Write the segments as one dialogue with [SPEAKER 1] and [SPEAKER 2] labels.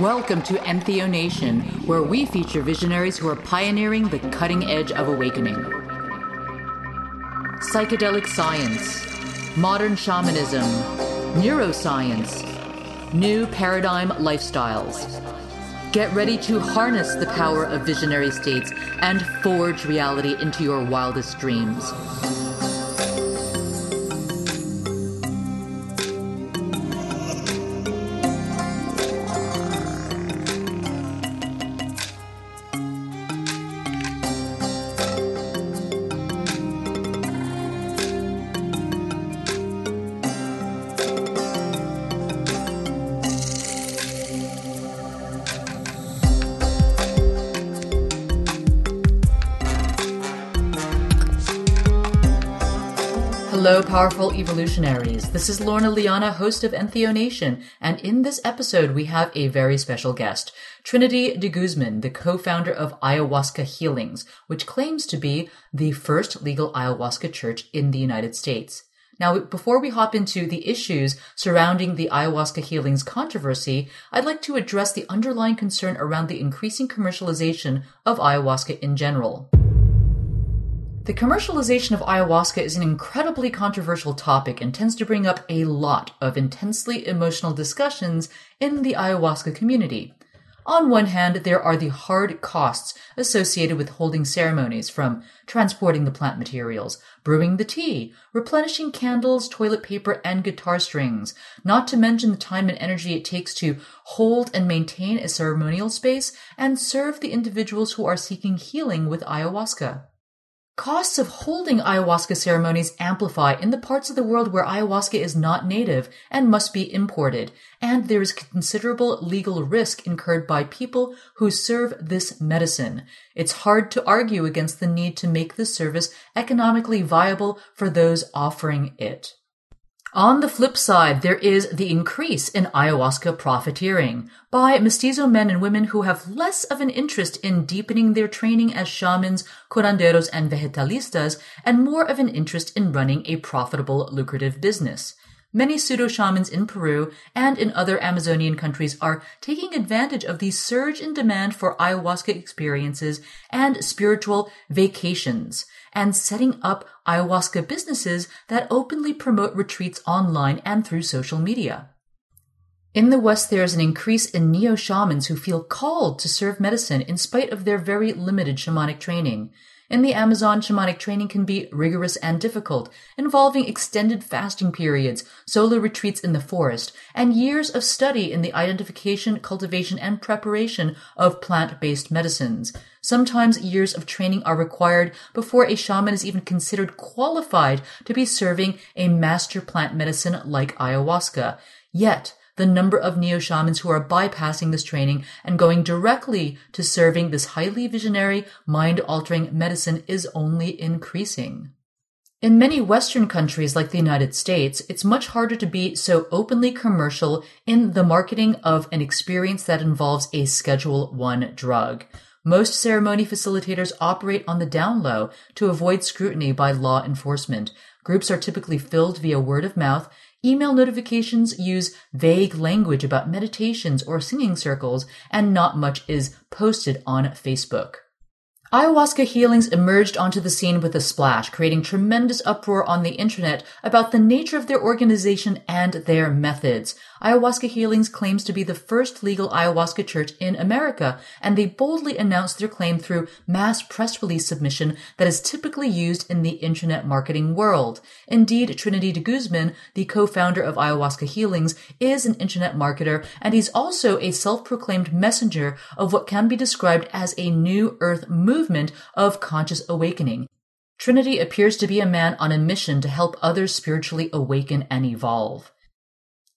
[SPEAKER 1] Welcome to Entheo Nation, where we feature visionaries who are pioneering the cutting edge of awakening. Psychedelic science, modern shamanism, neuroscience, new paradigm lifestyles. Get ready to harness the power of visionary states and forge reality into your wildest dreams. Powerful evolutionaries. This is Lorna Liana, host of Entheo Nation, and in this episode we have a very special guest, Trinity de Guzman, the co-founder of Ayahuasca Healings, which claims to be the first legal ayahuasca church in the United States. Now, before we hop into the issues surrounding the ayahuasca healings controversy, I'd like to address the underlying concern around the increasing commercialization of ayahuasca in general. The commercialization of ayahuasca is an incredibly controversial topic and tends to bring up a lot of intensely emotional discussions in the ayahuasca community. On one hand, there are the hard costs associated with holding ceremonies from transporting the plant materials, brewing the tea, replenishing candles, toilet paper, and guitar strings, not to mention the time and energy it takes to hold and maintain a ceremonial space and serve the individuals who are seeking healing with ayahuasca. Costs of holding ayahuasca ceremonies amplify in the parts of the world where ayahuasca is not native and must be imported, and there is considerable legal risk incurred by people who serve this medicine. It's hard to argue against the need to make this service economically viable for those offering it. On the flip side, there is the increase in ayahuasca profiteering by mestizo men and women who have less of an interest in deepening their training as shamans, curanderos, and vegetalistas, and more of an interest in running a profitable, lucrative business. Many pseudo shamans in Peru and in other Amazonian countries are taking advantage of the surge in demand for ayahuasca experiences and spiritual vacations and setting up ayahuasca businesses that openly promote retreats online and through social media. In the West, there is an increase in neo shamans who feel called to serve medicine in spite of their very limited shamanic training. In the Amazon, shamanic training can be rigorous and difficult, involving extended fasting periods, solo retreats in the forest, and years of study in the identification, cultivation, and preparation of plant-based medicines. Sometimes years of training are required before a shaman is even considered qualified to be serving a master plant medicine like ayahuasca. Yet, the number of neo shamans who are bypassing this training and going directly to serving this highly visionary, mind altering medicine is only increasing. In many Western countries like the United States, it's much harder to be so openly commercial in the marketing of an experience that involves a Schedule 1 drug. Most ceremony facilitators operate on the down low to avoid scrutiny by law enforcement. Groups are typically filled via word of mouth Email notifications use vague language about meditations or singing circles, and not much is posted on Facebook. Ayahuasca healings emerged onto the scene with a splash, creating tremendous uproar on the internet about the nature of their organization and their methods. Ayahuasca Healings claims to be the first legal ayahuasca church in America, and they boldly announced their claim through mass press release submission that is typically used in the internet marketing world. Indeed, Trinity de Guzman, the co-founder of Ayahuasca Healings, is an internet marketer, and he's also a self-proclaimed messenger of what can be described as a new earth movement movement of conscious awakening. Trinity appears to be a man on a mission to help others spiritually awaken and evolve.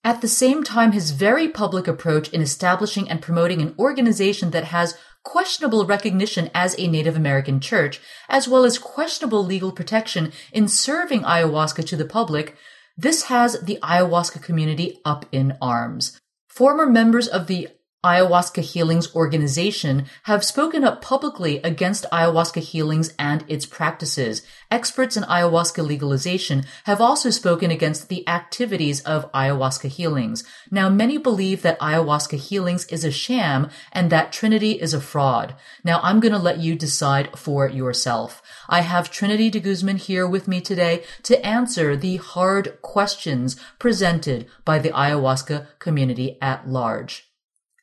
[SPEAKER 1] At the same time, his very public approach in establishing and promoting an organization that has questionable recognition as a Native American church, as well as questionable legal protection in serving ayahuasca to the public, this has the ayahuasca community up in arms. Former members of the Ayahuasca Healings organization have spoken up publicly against ayahuasca healings and its practices. Experts in ayahuasca legalization have also spoken against the activities of ayahuasca healings. Now, many believe that ayahuasca healings is a sham and that Trinity is a fraud. Now, I'm going to let you decide for yourself. I have Trinity de Guzman here with me today to answer the hard questions presented by the ayahuasca community at large.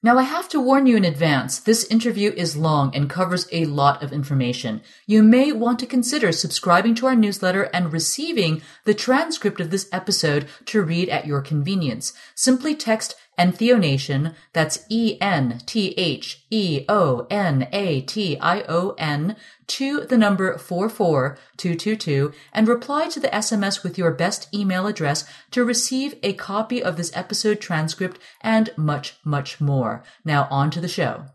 [SPEAKER 1] Now, I have to warn you in advance, this interview is long and covers a lot of information. You may want to consider subscribing to our newsletter and receiving the transcript of this episode to read at your convenience. Simply text Entheonation, that's E-N-T-H-E-O-N-A-T-I-O-N, to the number 44222 and reply to the SMS with your best email address to receive a copy of this episode transcript and much, much more. Now on to the show.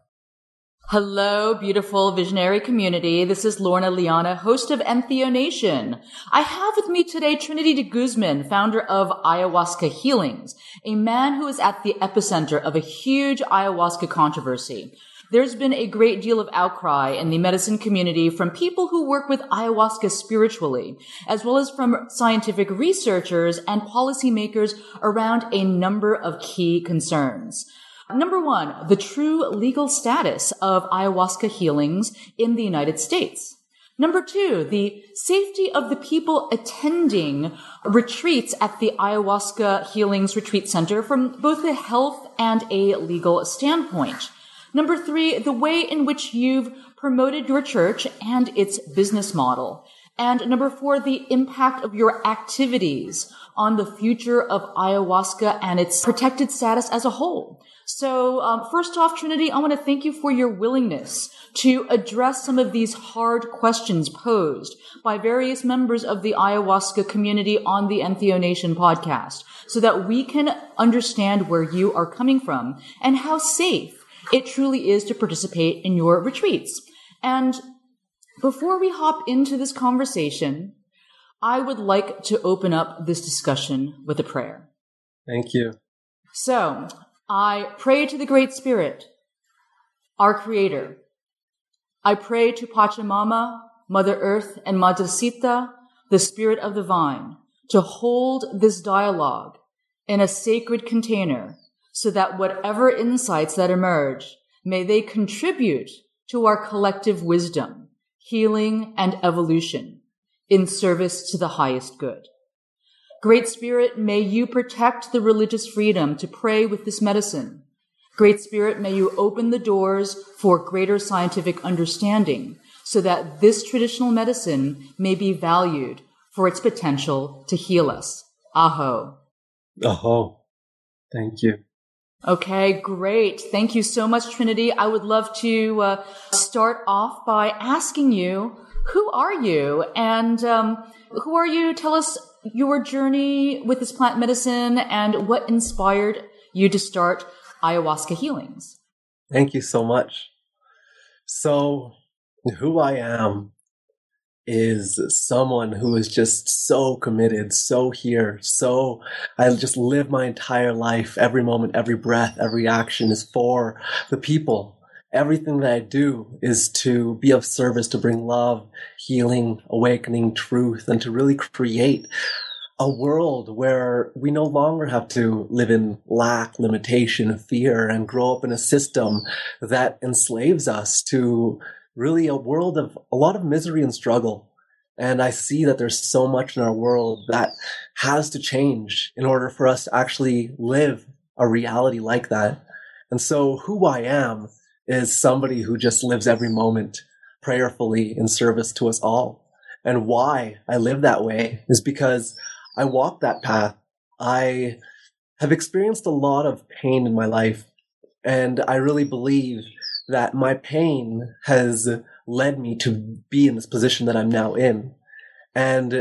[SPEAKER 1] Hello, beautiful visionary community. This is Lorna Liana, host of Entheo Nation. I have with me today Trinity de Guzman, founder of Ayahuasca Healings, a man who is at the epicenter of a huge ayahuasca controversy. There's been a great deal of outcry in the medicine community from people who work with ayahuasca spiritually, as well as from scientific researchers and policymakers around a number of key concerns. Number one, the true legal status of ayahuasca healings in the United States. Number two, the safety of the people attending retreats at the Ayahuasca Healings Retreat Center from both a health and a legal standpoint. Number three, the way in which you've promoted your church and its business model. And number four, the impact of your activities on the future of ayahuasca and its protected status as a whole. So, um, first off, Trinity, I want to thank you for your willingness to address some of these hard questions posed by various members of the ayahuasca community on the Entheo Nation podcast so that we can understand where you are coming from and how safe it truly is to participate in your retreats. And before we hop into this conversation, I would like to open up this discussion with a prayer.
[SPEAKER 2] Thank you.
[SPEAKER 1] So, I pray to the Great Spirit, our Creator. I pray to Pachamama, Mother Earth, and Madrecita, the Spirit of the Vine, to hold this dialogue in a sacred container so that whatever insights that emerge, may they contribute to our collective wisdom, healing, and evolution in service to the highest good. Great Spirit, may you protect the religious freedom to pray with this medicine. Great Spirit, may you open the doors for greater scientific understanding so that this traditional medicine may be valued for its potential to heal us. Aho.
[SPEAKER 2] Aho. Thank you.
[SPEAKER 1] Okay, great. Thank you so much, Trinity. I would love to uh, start off by asking you, who are you? And um, who are you? Tell us your journey with this plant medicine and what inspired you to start ayahuasca healings.
[SPEAKER 2] Thank you so much. So, who I am is someone who is just so committed, so here, so I just live my entire life, every moment, every breath, every action is for the people. Everything that I do is to be of service, to bring love, healing, awakening, truth, and to really create a world where we no longer have to live in lack, limitation, fear, and grow up in a system that enslaves us to really a world of a lot of misery and struggle. And I see that there's so much in our world that has to change in order for us to actually live a reality like that. And so who I am is somebody who just lives every moment prayerfully in service to us all. And why I live that way is because I walk that path. I have experienced a lot of pain in my life, and I really believe that my pain has led me to be in this position that I'm now in. And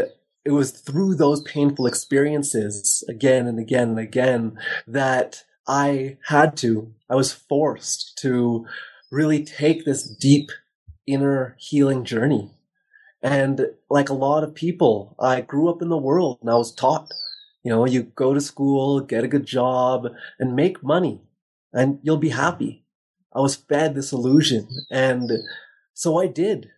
[SPEAKER 2] it was through those painful experiences again and again and again that I had to, I was forced to really take this deep inner healing journey. And like a lot of people, I grew up in the world and I was taught, you know, you go to school, get a good job and make money. and you'll be happy. I was fed this illusion. And so I did.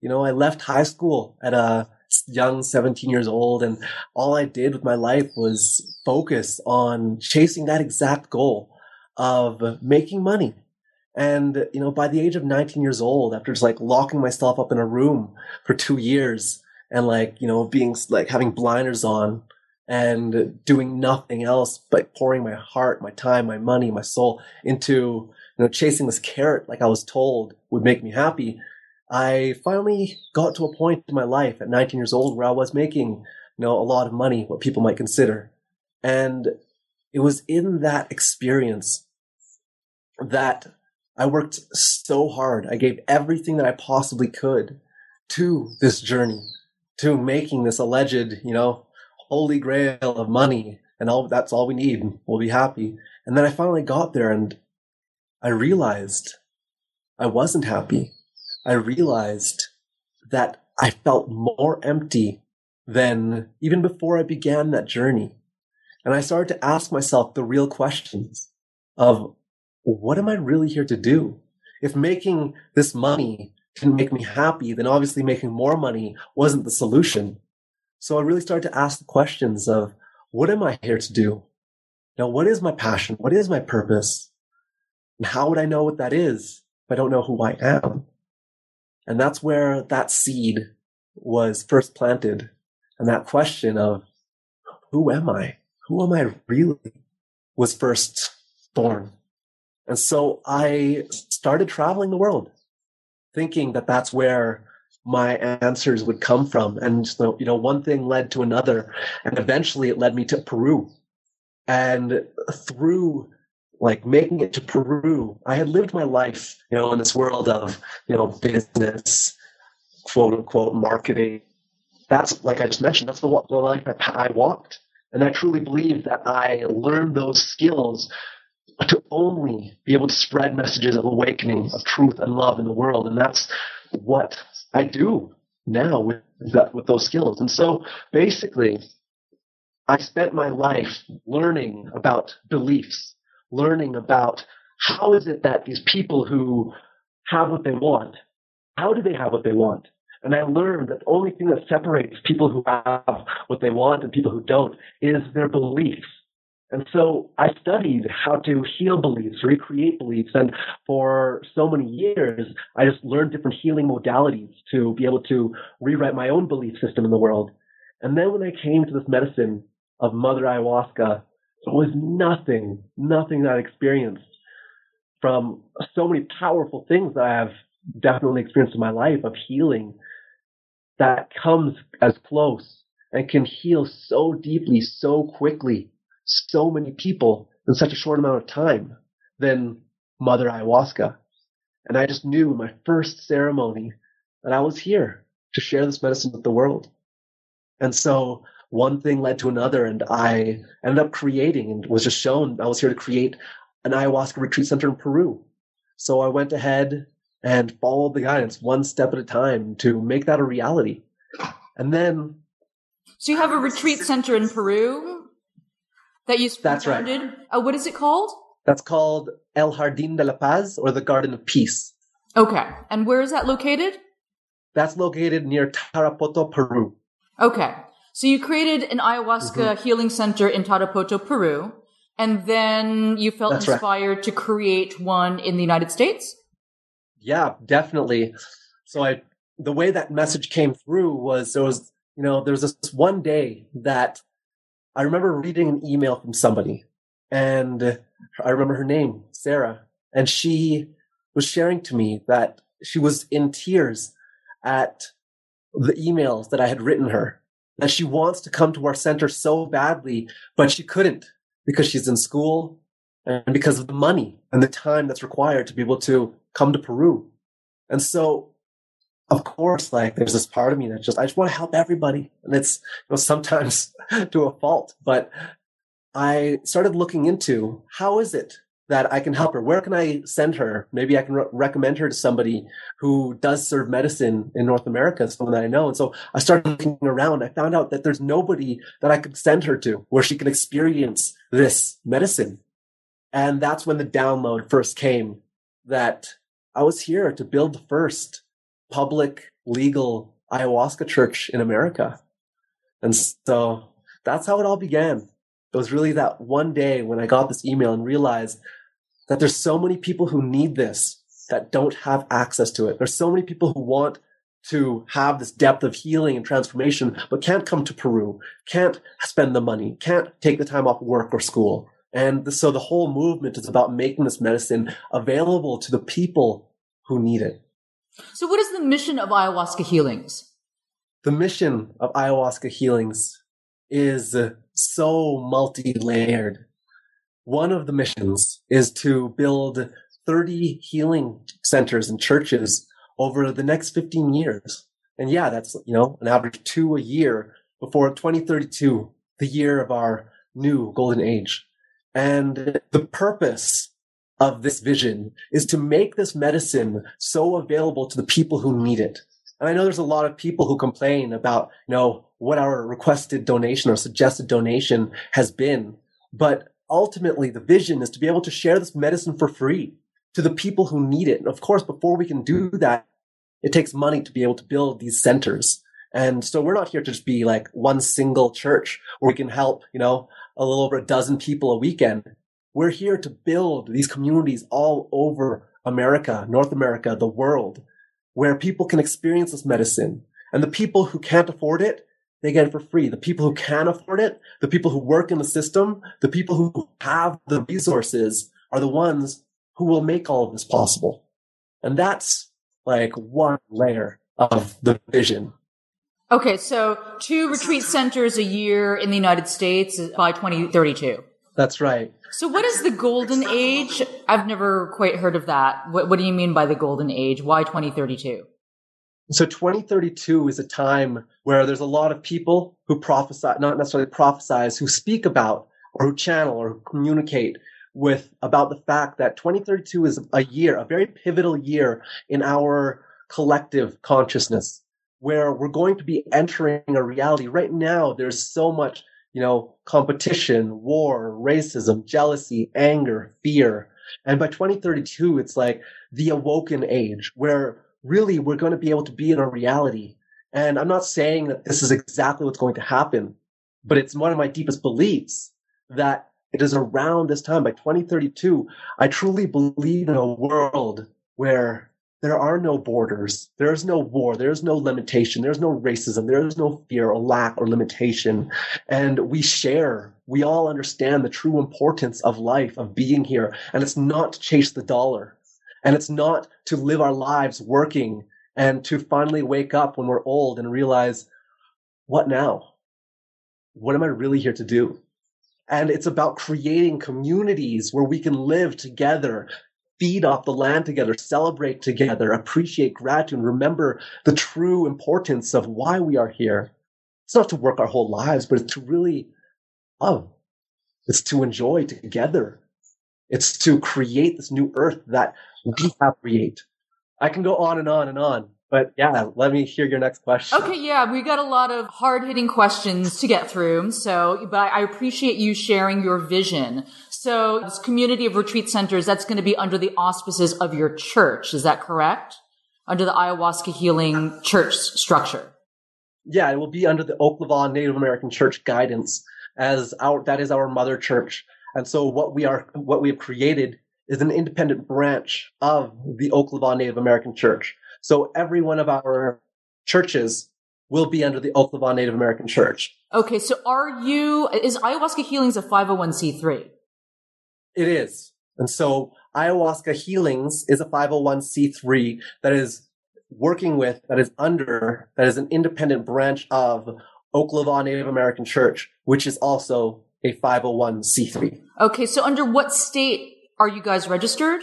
[SPEAKER 2] You know, I left high school at a young 17 years old and all I did with my life was focus on chasing that exact goal of making money. And, you know, by the age of 19 years old, after just like locking myself up in a room for two years and like, you know, being like having blinders on and doing nothing else but pouring my heart, my time, my money, my soul into, you know, chasing this carrot like I was told would make me happy. I finally got to a point in my life at 19 years old where I was making, you know, a lot of money, what people might consider. And it was in that experience that I worked so hard. I gave everything that I possibly could to this journey, to making this alleged, you know, holy grail of money and all that's all we need. We'll be happy. And then I finally got there and I realized I wasn't happy. I realized that I felt more empty than even before I began that journey. And I started to ask myself the real questions of what am I really here to do? If making this money can make me happy, then obviously making more money wasn't the solution. So I really started to ask the questions of what am I here to do? Now, what is my passion? What is my purpose? And how would I know what that is if I don't know who I am? And that's where that seed was first planted. And that question of who am I? Who am I really was first born. And so I started traveling the world thinking that that's where my answers would come from. And so, you know, one thing led to another. And eventually it led me to Peru. And through like making it to Peru, I had lived my life, you know, in this world of, you know, business, quote unquote, marketing. That's like I just mentioned, that's the, the life I, I walked. And I truly believe that I learned those skills to only be able to spread messages of awakening, of truth and love in the world. And that's what I do now with that, with those skills. And so basically, I spent my life learning about beliefs, learning about how is it that these people who have what they want, how do they have what they want? And I learned that the only thing that separates people who have what they want and people who don't is their beliefs. And so I studied how to heal beliefs, recreate beliefs. And for so many years, I just learned different healing modalities to be able to rewrite my own belief system in the world. And then when I came to this medicine of Mother Ayahuasca, it was nothing, nothing that I experienced from so many powerful things that I have definitely experienced in my life of healing that comes as close and can heal so deeply, so quickly so many people in such a short amount of time than Mother Ayahuasca. And I just knew in my first ceremony that I was here to share this medicine with the world. And so one thing led to another and I ended up creating and was just shown I was here to create an ayahuasca retreat center in Peru. So I went ahead and followed the guidance one step at a time to make that a reality. And then
[SPEAKER 1] So you have a retreat center in Peru? That you
[SPEAKER 2] That's
[SPEAKER 1] founded.
[SPEAKER 2] right.
[SPEAKER 1] Uh, what is it called?
[SPEAKER 2] That's called El Jardín de la Paz or the Garden of Peace.
[SPEAKER 1] Okay. And where is that located?
[SPEAKER 2] That's located near Tarapoto, Peru.
[SPEAKER 1] Okay. So you created an ayahuasca
[SPEAKER 2] Mm-hmm.
[SPEAKER 1] healing center in Tarapoto, Peru, and then you felt
[SPEAKER 2] That's right.
[SPEAKER 1] inspired to create one in the United States?
[SPEAKER 2] Yeah, definitely. So I, the way that message came through was there was, you know, there was this one day that I remember reading an email from somebody and I remember her name, Sarah, and she was sharing to me that she was in tears at the emails that I had written her, that she wants to come to our center so badly, but she couldn't because she's in school and because of the money and the time that's required to be able to come to Peru. And so, of course, like there's this part of me that just, I just want to help everybody. And it's, you know, sometimes to a fault, but I started looking into how is it that I can help her? Where can I send her? Maybe I can re- recommend her to somebody who does serve medicine in North America, someone that I know. And so I started looking around. I found out that there's nobody that I could send her to where she can experience this medicine. And that's when the download first came that I was here to build the first public legal ayahuasca church in America. And so that's how it all began. It was really that one day when I got this email and realized that there's so many people who need this that don't have access to it. There's so many people who want to have this depth of healing and transformation, but can't come to Peru, can't spend the money, can't take the time off work or school. And so the whole movement is about making this medicine available to the people who need it.
[SPEAKER 1] So, what is the mission of ayahuasca healings?
[SPEAKER 2] The mission of ayahuasca healings is so multi layered. One of the missions is to build 30 healing centers and churches over the next 15 years. And yeah, that's, you know, an average two a year before 2032, the year of our new golden age. And the purpose of this vision is to make this medicine so available to the people who need it. And I know there's a lot of people who complain about, you know, what our requested donation or suggested donation has been. But ultimately, the vision is to be able to share this medicine for free to the people who need it. And of course, before we can do that, it takes money to be able to build these centers. And so we're not here to just be like one single church where we can help, you know, a little over a dozen people a weekend. We're here to build these communities all over America, North America, the world, where people can experience this medicine. And the people who can't afford it, they get it for free. The people who can afford it, the people who work in the system, the people who have the resources are the ones who will make all of this possible. And that's like one layer of the vision.
[SPEAKER 1] Okay, so two retreat centers a year in the United States by 2032.
[SPEAKER 2] That's right.
[SPEAKER 1] So, what is the golden age? I've never quite heard of that. What, what do you mean by the golden age? Why 2032?
[SPEAKER 2] So 2032 is a time where there's a lot of people who prophesy, not necessarily prophesize, who speak about or who channel or who communicate with about the fact that 2032 is a year, a very pivotal year in our collective consciousness, where we're going to be entering a reality. Right now, there's so much, you know, competition, war, racism, jealousy, anger, fear. And by 2032, it's like the awoken age where really we're going to be able to be in a reality. And I'm not saying that this is exactly what's going to happen, but it's one of my deepest beliefs that it is around this time, by 2032, I truly believe in a world where there are no borders. There is no war. There is no limitation. There's no racism. There is no fear or lack or limitation. And we share, we all understand the true importance of life, of being here. And it's not to chase the dollar. And it's not to live our lives working and to finally wake up when we're old and realize, what now? What am I really here to do? And it's about creating communities where we can live together, feed off the land together, celebrate together, appreciate gratitude, and remember the true importance of why we are here. It's not to work our whole lives, but it's to really love. It's to enjoy together. It's to create this new earth that we have create. I can go on and on and on. But yeah, let me hear your next question.
[SPEAKER 1] Okay, yeah, we got a lot of hard hitting questions to get through. So, but I appreciate you sharing your vision. So, this community of retreat centers, that's going to be under the auspices of your church. Is that correct? Under the ayahuasca healing church structure.
[SPEAKER 2] Yeah, it will be under the Oklevueha Native American Church guidance as our, that is our mother church. And so what we are, what we have created is an independent branch of the Oklevueha Native American Church. So every one of our churches will be under the Oklevueha Native American Church.
[SPEAKER 1] Okay, so are you, is Ayahuasca Healings a 501c3?
[SPEAKER 2] It is. And so Ayahuasca Healings is a 501c3 that is working with, that is under, that is an independent branch of Oklevueha Native American Church, which is also a 501c3.
[SPEAKER 1] Okay, so under what state are you guys registered?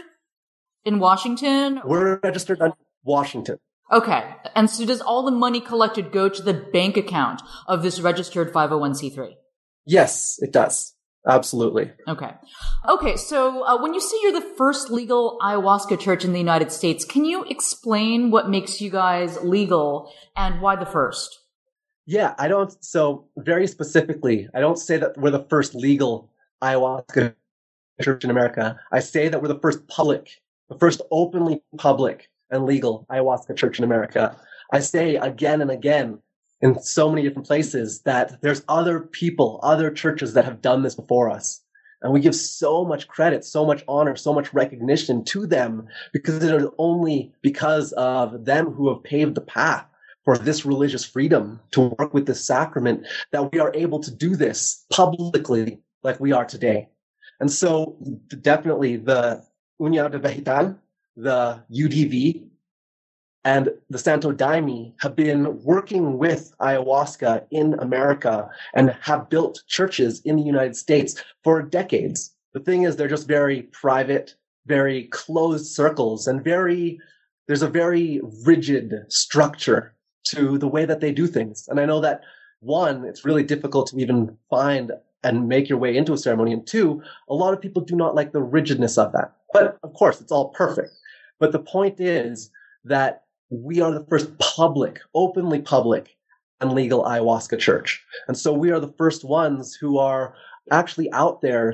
[SPEAKER 1] In Washington?
[SPEAKER 2] We're registered under Washington.
[SPEAKER 1] Okay. And so does all the money collected go to the bank account of this registered 501c3?
[SPEAKER 2] Yes, it does. Absolutely.
[SPEAKER 1] Okay. Okay. So uh, when you say you're the first legal ayahuasca church in the United States, can you explain what makes you guys legal and why the first?
[SPEAKER 2] Yeah, I don't. So very specifically, I don't say that we're the first legal ayahuasca church in America. I say that we're the first public, the first openly public and legal ayahuasca church in America. I say again and again in so many different places that there's other people, other churches that have done this before us. And we give so much credit, so much honor, so much recognition to them because it is only because of them who have paved the path for this religious freedom to work with this sacrament that we are able to do this publicly like we are today. And so definitely the União de Vegetal, the UDV, and the Santo Daime have been working with ayahuasca in America and have built churches in the United States for decades. The thing is, they're just very private, very closed circles, and very, there's a very rigid structure to the way that they do things. And I know that one, it's really difficult to even find and make your way into a ceremony. And two, a lot of people do not like the rigidness of that. But of course, it's all perfect. But the point is that we are the first public, openly public and legal ayahuasca church. And so we are the first ones who are actually out there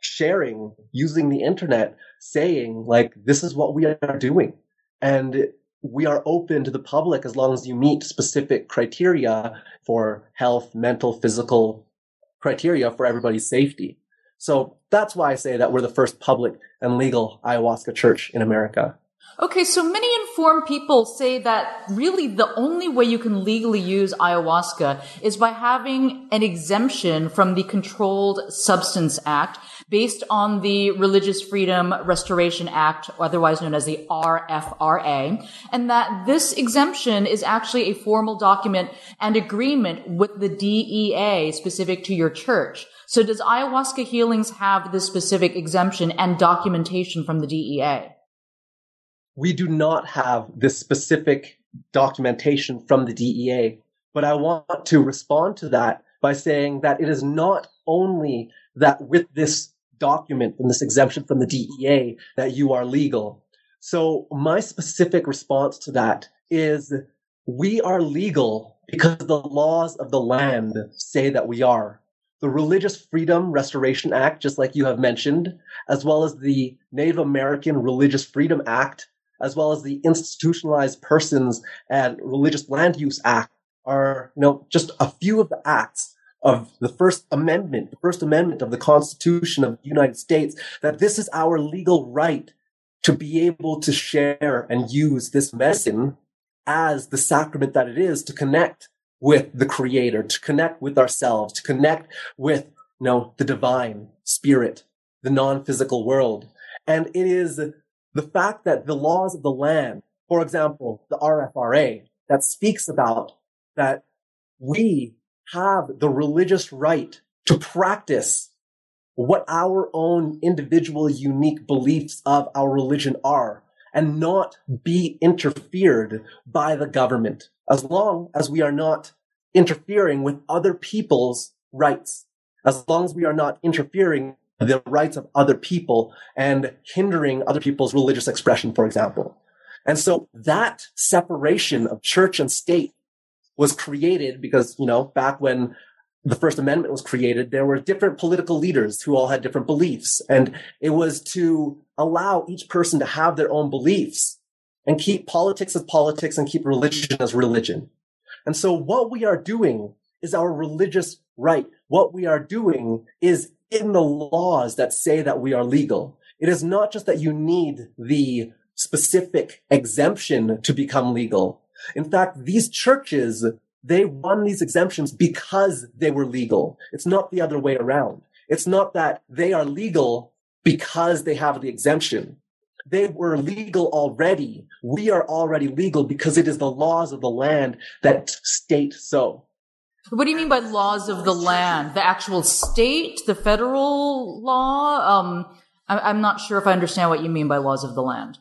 [SPEAKER 2] sharing using the internet saying like this is what we are doing. And we are open to the public as long as you meet specific criteria for health mental physical criteria for everybody's safety. So that's why i say that we're the first public and legal ayahuasca church in america
[SPEAKER 1] Okay, so many informed people say that really the only way you can legally use ayahuasca is by having an exemption from the Controlled Substance Act based on the Religious Freedom Restoration Act, otherwise known as the RFRA, and that this exemption is actually a formal document and agreement with the DEA specific to your church. So does ayahuasca healings have this specific exemption and documentation from the DEA?
[SPEAKER 2] We do not have this specific documentation from the DEA. But I want to respond to that by saying that it is not only that with this document and this exemption from the DEA that you are legal. So my specific response to that is we are legal because the laws of the land say that we are. The Religious Freedom Restoration Act, just like you have mentioned, as well as the Native American Religious Freedom Act as well as the Institutionalized Persons and Religious Land Use Act are, you know, just a few of the acts of the First Amendment, the First Amendment of the Constitution of the United States, that this is our legal right to be able to share and use this medicine as the sacrament that it is to connect with the creator, to connect with ourselves, to connect with, you know, the divine spirit, the non-physical world. And it is the fact that the laws of the land, for example, the RFRA, that speaks about that we have the religious right to practice what our own individual unique beliefs of our religion are and not be interfered by the government as long as we are not interfering with other people's rights, as long as we are not interfering the rights of other people and hindering other people's religious expression, for example. And so that separation of church and state was created because, you know, back when the First Amendment was created, there were different political leaders who all had different beliefs. And it was to allow each person to have their own beliefs and keep politics as politics and keep religion as religion. And so what we are doing is our religious right. What we are doing is in the laws that say that we are legal. It is not just that you need the specific exemption to become legal. In fact, these churches, they won these exemptions because they were legal. It's not the other way around. It's not that they are legal because they have the exemption. They were legal already. We are already legal because it is the laws of the land that state so.
[SPEAKER 1] What do you mean by laws of the land? The actual state, the federal law? Um, I'm not sure if I understand what you mean by laws of the land.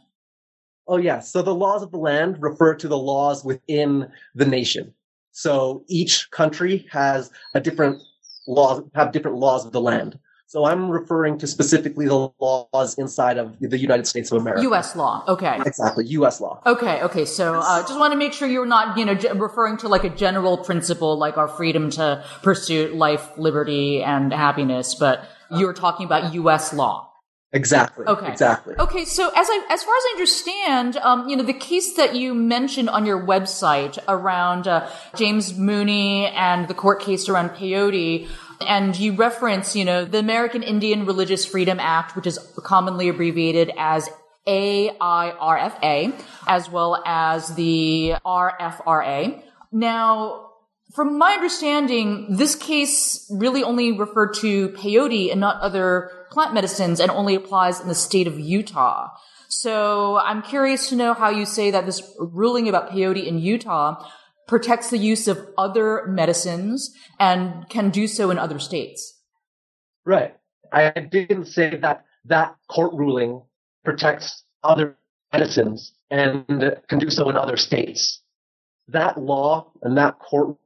[SPEAKER 2] Oh, yeah. So the laws of the land refer to the laws within the nation. So each country has a different laws, have different laws of the land. So I'm referring to specifically the laws inside of the United States of America.
[SPEAKER 1] U.S. law. Okay.
[SPEAKER 2] Exactly. U.S. law.
[SPEAKER 1] Okay. Okay. So uh, just want to make sure you're not, you know, referring to like a general principle like our freedom to pursue life, liberty, and happiness, but you're talking about U.S. law.
[SPEAKER 2] Exactly.
[SPEAKER 1] Okay.
[SPEAKER 2] Exactly.
[SPEAKER 1] Okay. So as I, as far as I understand, um, you know, the case that you mentioned on your website around uh, James Mooney and the court case around peyote, and you reference, you know, the American Indian Religious Freedom Act, which is commonly abbreviated as AIRFA, as well as the RFRA. Now, from my understanding, this case really only referred to peyote and not other plant medicines and only applies in the state of Utah. So I'm curious to know how you say that this ruling about peyote in Utah protects the use of other medicines and can do so in other states.
[SPEAKER 2] Right. I didn't say that that court ruling protects other medicines and can do so in other states. That law and that court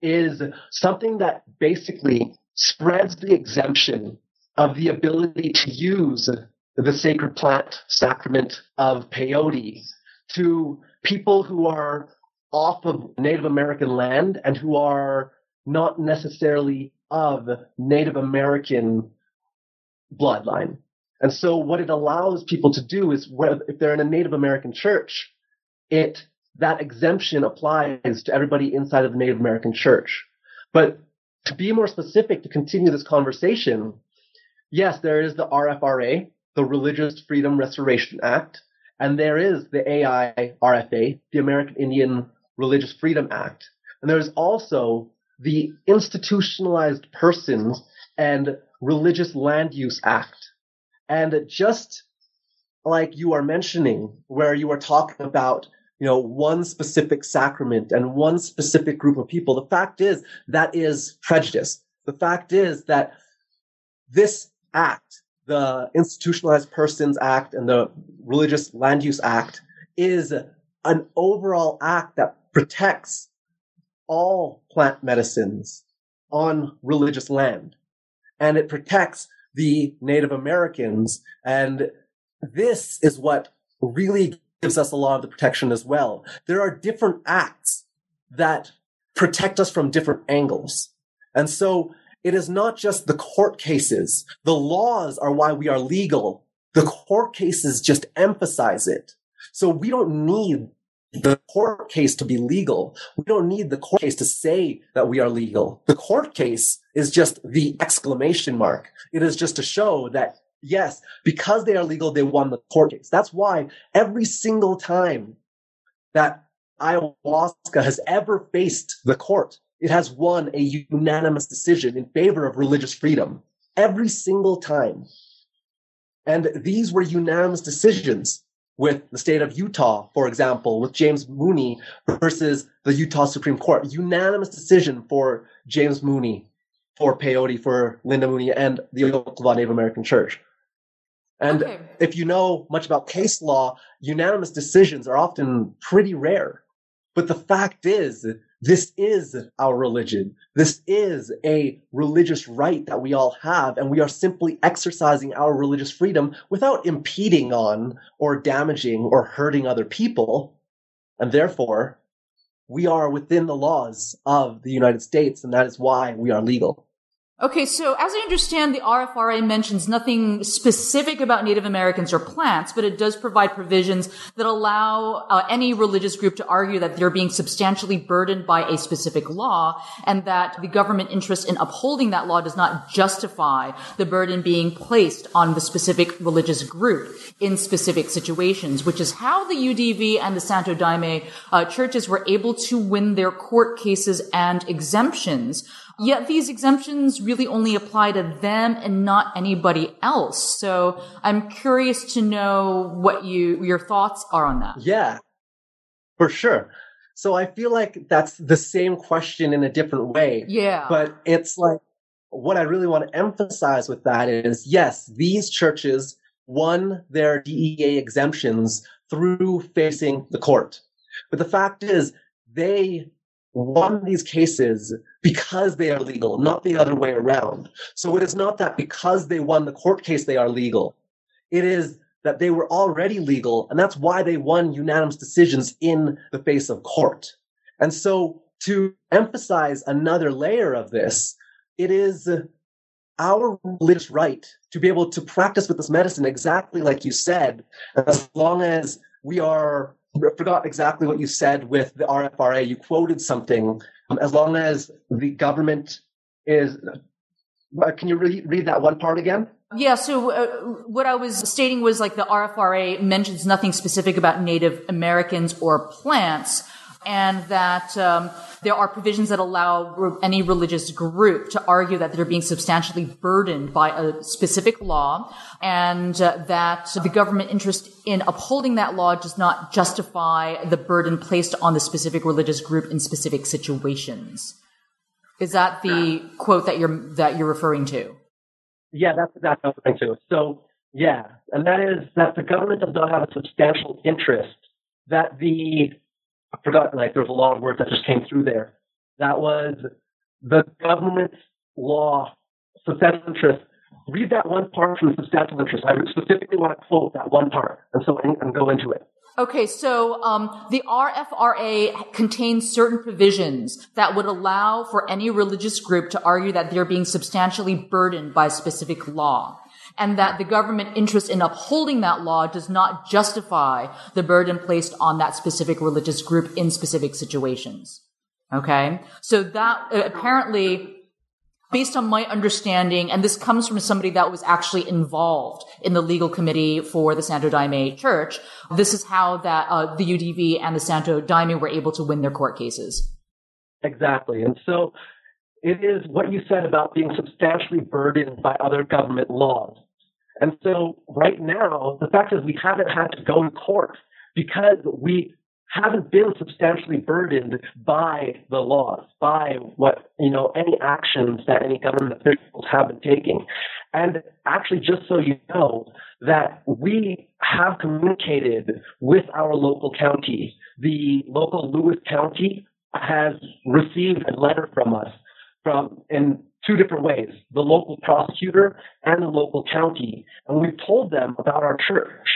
[SPEAKER 2] is something that basically spreads the exemption of the ability to use the sacred plant sacrament of peyote to people who are off of Native American land and who are not necessarily of Native American bloodline. And so what it allows people to do is if they're in a Native American church, it that exemption applies to everybody inside of the Native American church. But to be more specific, to continue this conversation, yes, there is the RFRA, the Religious Freedom Restoration Act, and there is the AIRFA, the American Indian Religious Freedom Act. And there's also the Institutionalized Persons and Religious Land Use Act. And just like you are mentioning, where you are talking about you know, one specific sacrament and one specific group of people. The fact is that is prejudice. The fact is that this act, the Institutionalized Persons Act and the Religious Land Use Act is an overall act that protects all plant medicines on religious land. And it protects the Native Americans. And this is what really gives us a lot of the protection as well. There are different acts that protect us from different angles. And so it is not just the court cases. The laws are why we are legal. The court cases just emphasize it. So we don't need the court case to be legal. We don't need the court case to say that we are legal. The court case is just the exclamation mark. It is just to show that Yes, because they are legal, they won the court case. That's why every single time that ayahuasca has ever faced the court, it has won a unanimous decision in favor of religious freedom. Every single time. And these were unanimous decisions with the state of Utah, for example, with James Mooney versus the Utah Supreme Court. Unanimous decision for James Mooney, for peyote, for Linda Mooney, and the Oklevueha Native American Church. And okay. if you know much about case law, unanimous decisions are often pretty rare. But the fact is, this is our religion. This is a religious right that we all have, and we are simply exercising our religious freedom without impeding on or damaging or hurting other people. And therefore, we are within the laws of the United States, and that is why we are legal.
[SPEAKER 1] Okay, so as I understand, the RFRA mentions nothing specific about Native Americans or plants, but it does provide provisions that allow uh, any religious group to argue that they're being substantially burdened by a specific law and that the government interest in upholding that law does not justify the burden being placed on the specific religious group in specific situations, which is how the UDV and the Santo Daime uh, churches were able to win their court cases and exemptions Yet these exemptions really only apply to them and not anybody else. So I'm curious to know what you, your thoughts are on that.
[SPEAKER 2] Yeah, for sure. So I feel like that's the same question in a different way.
[SPEAKER 1] Yeah.
[SPEAKER 2] But it's like, what I really want to emphasize with that is yes, these churches won their DEA exemptions through facing the court. But the fact is, they won these cases because they are legal, not the other way around. So it is not that because they won the court case, they are legal. It is that they were already legal, and that's why they won unanimous decisions in the face of court. And so to emphasize another layer of this, it is our religious right to be able to practice with this medicine exactly like you said, as long as we are, forgot exactly what you said with the RFRA. You quoted something, um, as long as the government is, uh, can you re- read that one part again?
[SPEAKER 1] Yeah, so uh, what I was stating was like the RFRA mentions nothing specific about Native Americans or plants, and that um, there are provisions that allow any religious group to argue that they're being substantially burdened by a specific law, and uh, that the government interest in upholding that law does not justify the burden placed on the specific religious group in specific situations. Is that the quote that you're that you're referring to?
[SPEAKER 2] Yeah, that's that's what I'm saying too. So, yeah, and that is that the government does not have a substantial interest that the, I forgot, like, there's a lot of words that just came through there. That was the government's law, substantial interest. Read that one part from the substantial interest. I specifically want to quote that one part, and so and go into it.
[SPEAKER 1] Okay, so um, the RFRA contains certain provisions that would allow for any religious group to argue that they're being substantially burdened by specific law, and that the government interest in upholding that law does not justify the burden placed on that specific religious group in specific situations. Okay, so that uh, apparently based on my understanding, and this comes from somebody that was actually involved in the legal committee for the Santo Daime Church, this is how that uh, the UDV and the Santo Daime were able to win their court cases.
[SPEAKER 2] Exactly, and so it is what you said about being substantially burdened by other government laws. And so right now, the fact is we haven't had to go to court because we haven't been substantially burdened by the laws, by what, you know, any actions that any government officials have been taking. And actually, just so you know, that we have communicated with our local county. The local Lewis County has received a letter from us from in two different ways, the local prosecutor and the local county. And we told them about our church,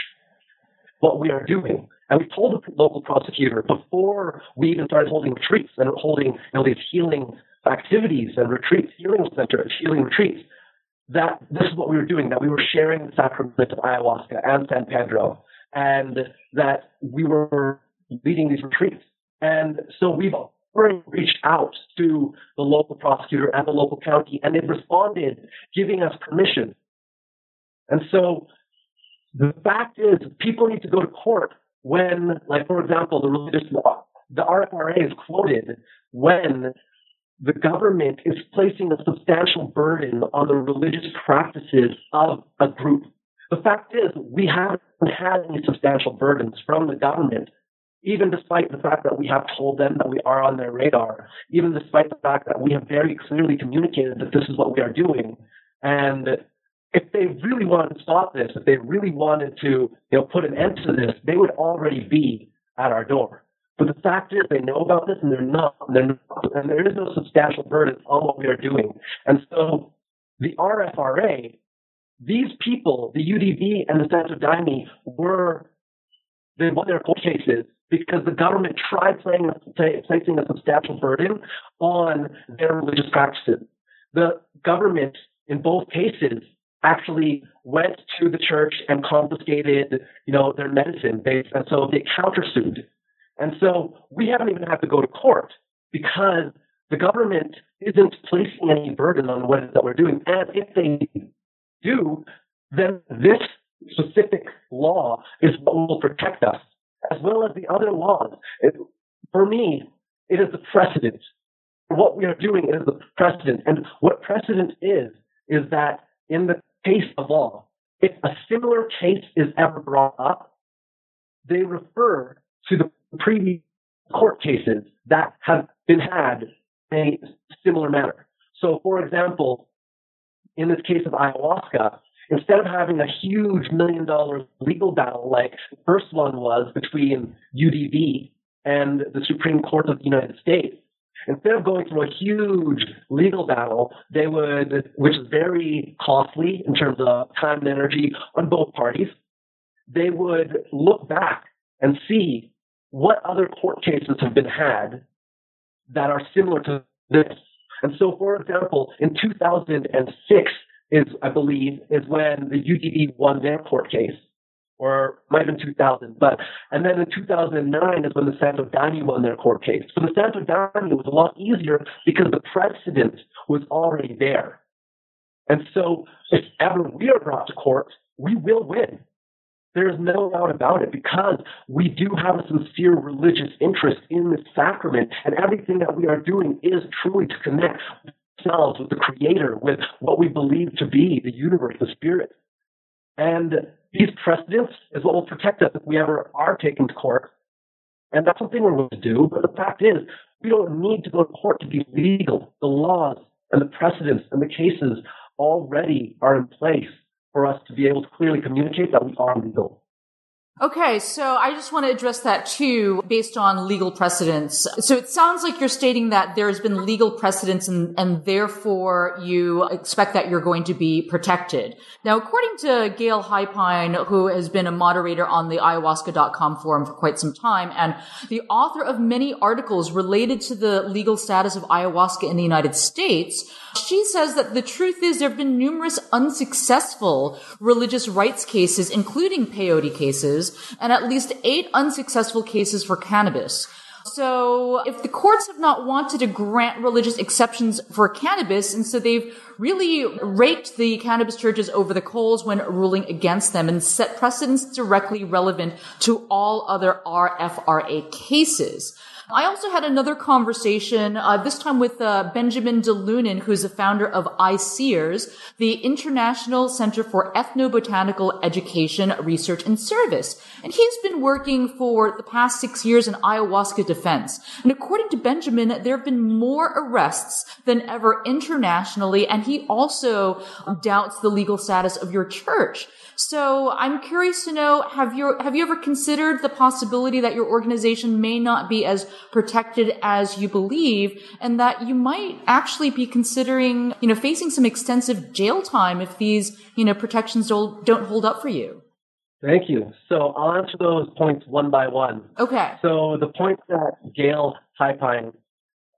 [SPEAKER 2] what we are doing. And we told the local prosecutor before we even started holding retreats and holding you know, these healing activities and retreats, healing centers, healing retreats, that this is what we were doing, that we were sharing the sacrament of ayahuasca and San Pedro, and that we were leading these retreats. And so we've already reached out to the local prosecutor and the local county, and they've responded, giving us permission. And so the fact is, people need to go to court when, like, for example, the religious law, the RFRA is quoted when the government is placing a substantial burden on the religious practices of a group. The fact is, we haven't had any substantial burdens from the government, even despite the fact that we have told them that we are on their radar, even despite the fact that we have very clearly communicated that this is what we are doing. And if they really wanted to stop this, if they really wanted to, you know, put an end to this, they would already be at our door. But the fact is, they know about this and they're not, they're not, and there is no substantial burden on what we are doing. And so the RFRA, these people, the UDV and the Santo Daime, were, they won their court cases because the government tried playing, placing a substantial burden on their religious practices. The government, in both cases, actually went to the church and confiscated, you know, their medicine base, and so they countersued. And so we haven't even had to go to court because the government isn't placing any burden on what that we're doing. And if they do, then this specific law is what will protect us, as well as the other laws. It, for me, it is the precedent. What we are doing is the precedent. And what precedent is, is that in the case of law, if a similar case is ever brought up, they refer to the previous court cases that have been had in a similar manner. So, for example, in this case of ayahuasca, instead of having a huge million dollar legal battle like the first one was between UDV and the Supreme Court of the United States, instead of going through a huge legal battle, they would, which is very costly in terms of time and energy on both parties, they would look back and see what other court cases have been had that are similar to this. And so, for example, in 2006 is, I believe, is when the UDV won their court case, or might have been 2000. But and then in 2009 is when the Santo Daime won their court case. So the Santo Daime was a lot easier because the precedent was already there. And so, if ever we are brought to court, we will win. There is no doubt about it because we do have a sincere religious interest in this sacrament, and everything that we are doing is truly to connect ourselves with the Creator, with what we believe to be the universe, the Spirit. And these precedents is what will protect us if we ever are taken to court. And that's something we're going to do. But the fact is, we don't need to go to court to be legal. The laws and the precedents and the cases already are in place for us to be able to clearly communicate that we are legal.
[SPEAKER 1] Okay, so I just want to address that too, based on legal precedents. So it sounds like you're stating that there's been legal precedents and, and therefore you expect that you're going to be protected. Now, according to Gail Highpine, who has been a moderator on the ayahuasca.com forum for quite some time and the author of many articles related to the legal status of ayahuasca in the United States, she says that the truth is there have been numerous unsuccessful religious rights cases, including peyote cases, and at least eight unsuccessful cases for cannabis. So if the courts have not wanted to grant religious exceptions for cannabis, and so they've really raked the cannabis churches over the coals when ruling against them and set precedents directly relevant to all other RFRA cases. I also had another conversation, uh, this time with uh, Benjamin De Loenen, who's the founder of ICEERS, the International Center for Ethnobotanical Education, Research and Service. And he's been working for the past six years in ayahuasca defense. And according to Benjamin, there have been more arrests than ever internationally, and he also doubts the legal status of your church. So I'm curious to know, have you, have you ever considered the possibility that your organization may not be as protected as you believe and that you might actually be considering, you know, facing some extensive jail time if these, you know, protections don't, don't hold up for you?
[SPEAKER 2] Thank you. So I'll answer those points one by one.
[SPEAKER 1] Okay.
[SPEAKER 2] So the point that Gail Highpine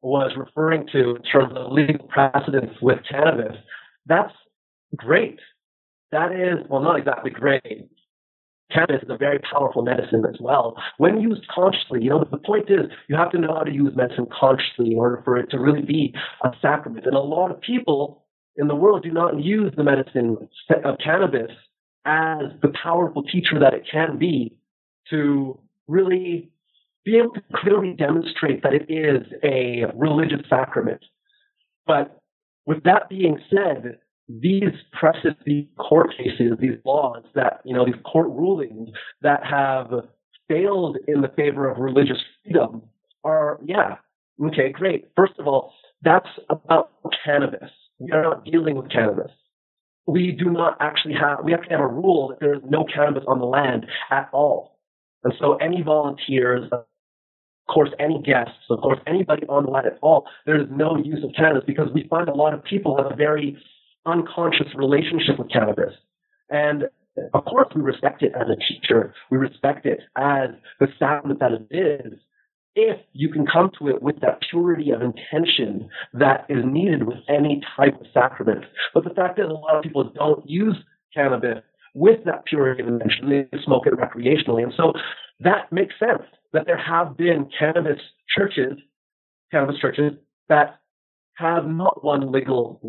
[SPEAKER 2] was referring to in terms of legal precedents with cannabis, that's great that is, well, not exactly great. Cannabis is a very powerful medicine as well. When used consciously, you know, the point is you have to know how to use medicine consciously in order for it to really be a sacrament. And a lot of people in the world do not use the medicine of cannabis as the powerful teacher that it can be to really be able to clearly demonstrate that it is a religious sacrament. But with that being said, these precedents, these court cases, these laws that, you know, these court rulings that have failed in the favor of religious freedom are, yeah, okay, great. First of all, that's about cannabis. We are not dealing with cannabis. We do not actually have, we to have a rule that there is no cannabis on the land at all. And so any volunteers, of course, any guests, of course, anybody on the land at all, there is no use of cannabis because we find a lot of people have a very unconscious relationship with cannabis. And of course, we respect it as a teacher. We respect it as the sacrament that it is. If you can come to it with that purity of intention that is needed with any type of sacrament. But the fact is, a lot of people don't use cannabis with that purity of intention. They smoke it recreationally. And so that makes sense that there have been cannabis churches, cannabis churches that have not won legal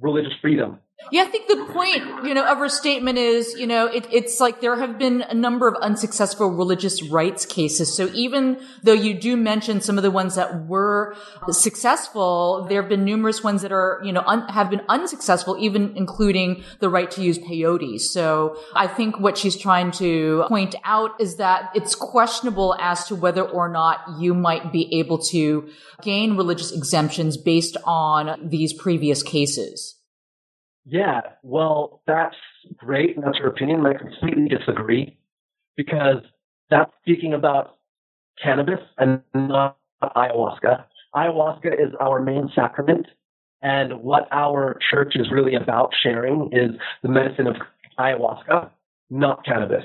[SPEAKER 2] religious freedom
[SPEAKER 1] yeah, I think the point, you know, of her statement is, you know, it, it's like there have been a number of unsuccessful religious rights cases. So even though you do mention some of the ones that were successful, there have been numerous ones that are, you know, un, have been unsuccessful, even including the right to use peyote. So I think what she's trying to point out is that it's questionable as to whether or not you might be able to gain religious exemptions based on these previous cases.
[SPEAKER 2] Yeah, well, that's great, and that's your opinion. I completely disagree because that's speaking about cannabis and not ayahuasca. Ayahuasca is our main sacrament, and what our church is really about sharing is the medicine of ayahuasca, not cannabis.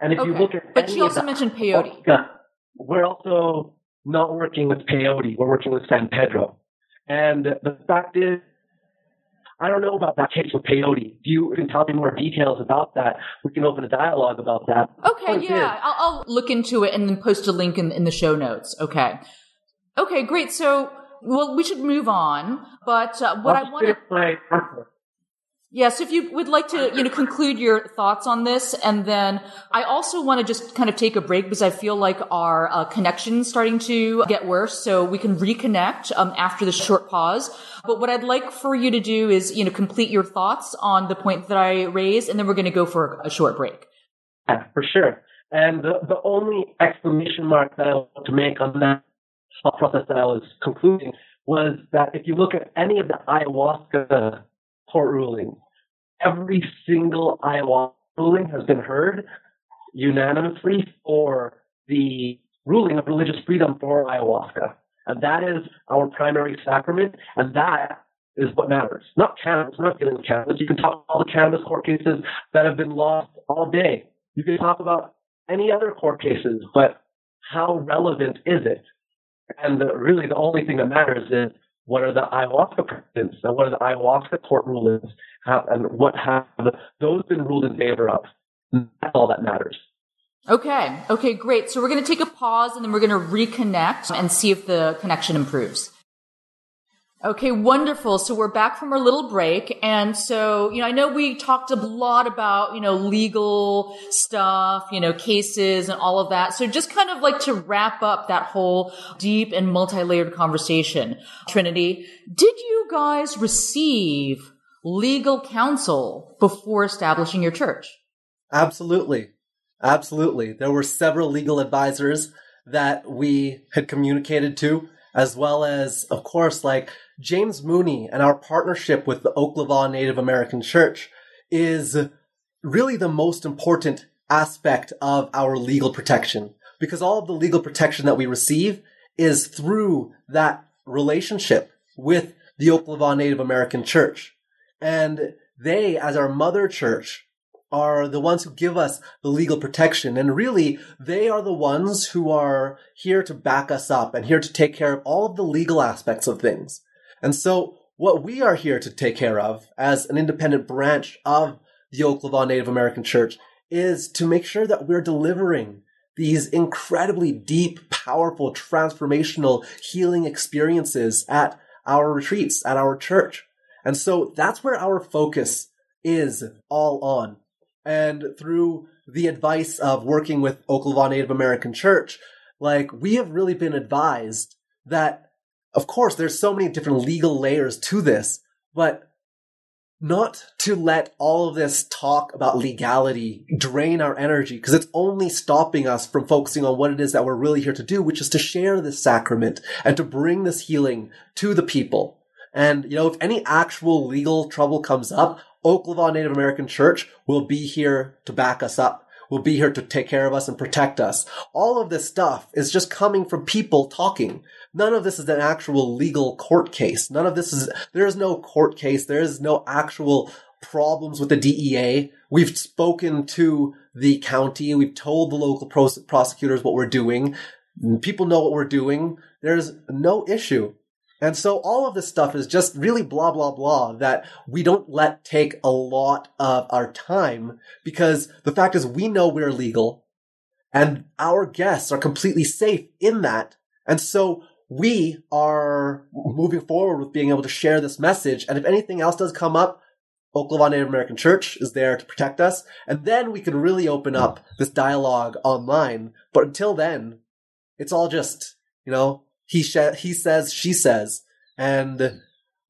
[SPEAKER 2] And if
[SPEAKER 1] okay.
[SPEAKER 2] you look at
[SPEAKER 1] but she also mentioned peyote.
[SPEAKER 2] We're also not working with peyote. We're working with San Pedro. And the fact is, I don't know about that case with peyote. If you can tell me more details about that, we can open a dialogue about that.
[SPEAKER 1] Okay, yeah, I'll, I'll, look into it and then post a link in, in the show notes. Okay. Okay, great. So, well, we should move on. But uh, what
[SPEAKER 2] I'll
[SPEAKER 1] I want to. Yes, if you would like to, you know, conclude your thoughts on this, and then I also want to just kind of take a break because I feel like our uh, connection's starting to get worse, so we can reconnect um, after the short pause. But what I'd like for you to do is, you know, complete your thoughts on the point that I raised, and then we're going to go for a short break.
[SPEAKER 2] Yeah, for sure. And the, the only exclamation mark that I want to make on that thought process that I was concluding was that if you look at any of the ayahuasca court rulings, every single ayahuasca ruling has been heard unanimously for the ruling of religious freedom for ayahuasca. And that is our primary sacrament, and that is what matters. Not cannabis, not dealing with cannabis. You can talk about all the cannabis court cases that have been lost all day. You can talk about any other court cases, but how relevant is it? And the, really the only thing that matters is what are the ayahuasca precedents and what are the ayahuasca court rulings have, and what have those been ruled in favor of? That's all that matters.
[SPEAKER 1] Okay. Okay, great. So we're going to take a pause and then we're going to reconnect and see if the connection improves. Okay, wonderful. So we're back from our little break. And so, you know, I know we talked a lot about, you know, legal stuff, you know, cases and all of that. So just kind of like to wrap up that whole deep and multi-layered conversation. Trinity, did you guys receive legal counsel before establishing your church?
[SPEAKER 2] Absolutely. Absolutely. There were several legal advisors that we had communicated to, as well as, of course, like James Mooney and our partnership with the Oklahoma Native American Church is really the most important aspect of our legal protection because all of the legal protection that we receive is through that relationship with the Oklahoma Native American Church. And they, as our mother church, are the ones who give us the legal protection. And really, they are the ones who are here to back us up and here to take care of all of the legal aspects of things. And so what we are here to take care of as an independent branch of the Oklahoma Native American Church is to make sure that we're delivering these incredibly deep, powerful, transformational healing experiences at our retreats, at our church. And so that's where our focus is all on. And through the advice of working with Oklahoma Native American Church, like we have really been advised that of course, there's so many different legal layers to this, but not to let all of this talk about legality drain our energy because it's only stopping us from focusing on what it is that we're really here to do, which is to share this sacrament and to bring this healing to the people. And, you know, if any actual legal trouble comes up, Oklahoma Native American Church will be here to back us up will be here to take care of us and protect us. All of this stuff is just coming from people talking. None of this is an actual legal court case. None of this is, there is no court case. There is no actual problems with the DEA. We've spoken to the county. We've told the local pros- prosecutors what we're doing. People know what we're doing. There's no issue. And so all of this stuff is just really blah, blah, blah that we don't let take a lot of our time because the fact is we know we're legal and our guests are completely safe in that. And so we are moving forward with being able to share this message. And if anything else does come up, Oklahoma Native American Church is there to protect us. And then we can really open up this dialogue online. But until then, it's all just, you know, he sh- he says, she says, and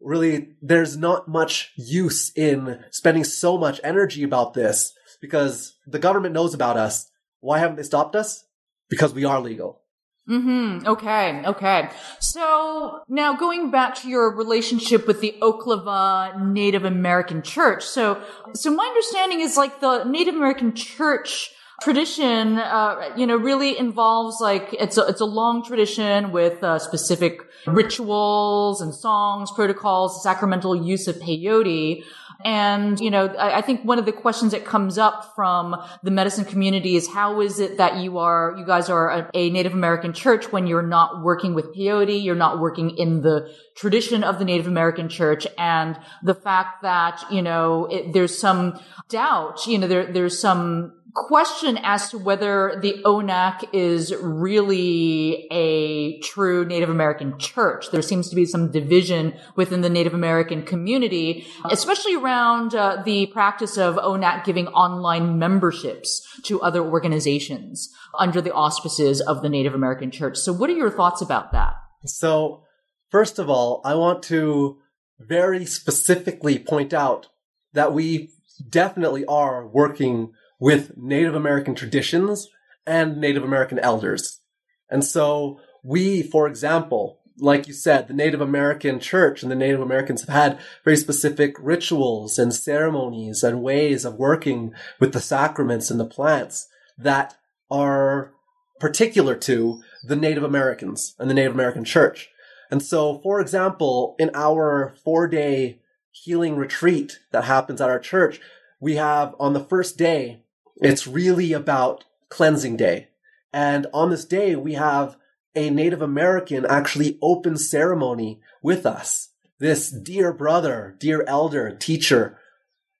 [SPEAKER 2] really there's not much use in spending so much energy about this because the government knows about us. Why haven't they stopped us? Because we are legal.
[SPEAKER 1] Mm-hmm. Okay. Okay. So now going back to your relationship with the Oklahoma Native American Church. So, so my understanding is like the Native American Church tradition, uh, you know, really involves like it's a, it's a long tradition with uh, specific rituals and songs, protocols, sacramental use of peyote. And, you know, I, I, think one of the questions that comes up from the medicine community is how is it that you are, you guys are a, a Native American church when you're not working with peyote, you're not working in the tradition of the Native American church and the fact that, you know, it, there's some doubt, you know, there, there's some question as to whether the ONAC is really a true Native American church. There seems to be some division within the Native American community, especially around uh, the practice of ONAC giving online memberships to other organizations under the auspices of the Native American church. So what are your thoughts about that?
[SPEAKER 2] So, first of all, I want to very specifically point out that we definitely are working with Native American traditions and Native American elders. And so we, for example, like you said, the Native American church and the Native Americans have had very specific rituals and ceremonies and ways of working with the sacraments and the plants that are particular to the Native Americans and the Native American church. And so, for example, in our four day healing retreat that happens at our church, we have on the first day it's really about cleansing day. And on this day, we have a Native American actually open ceremony with us. This dear brother, dear elder, teacher,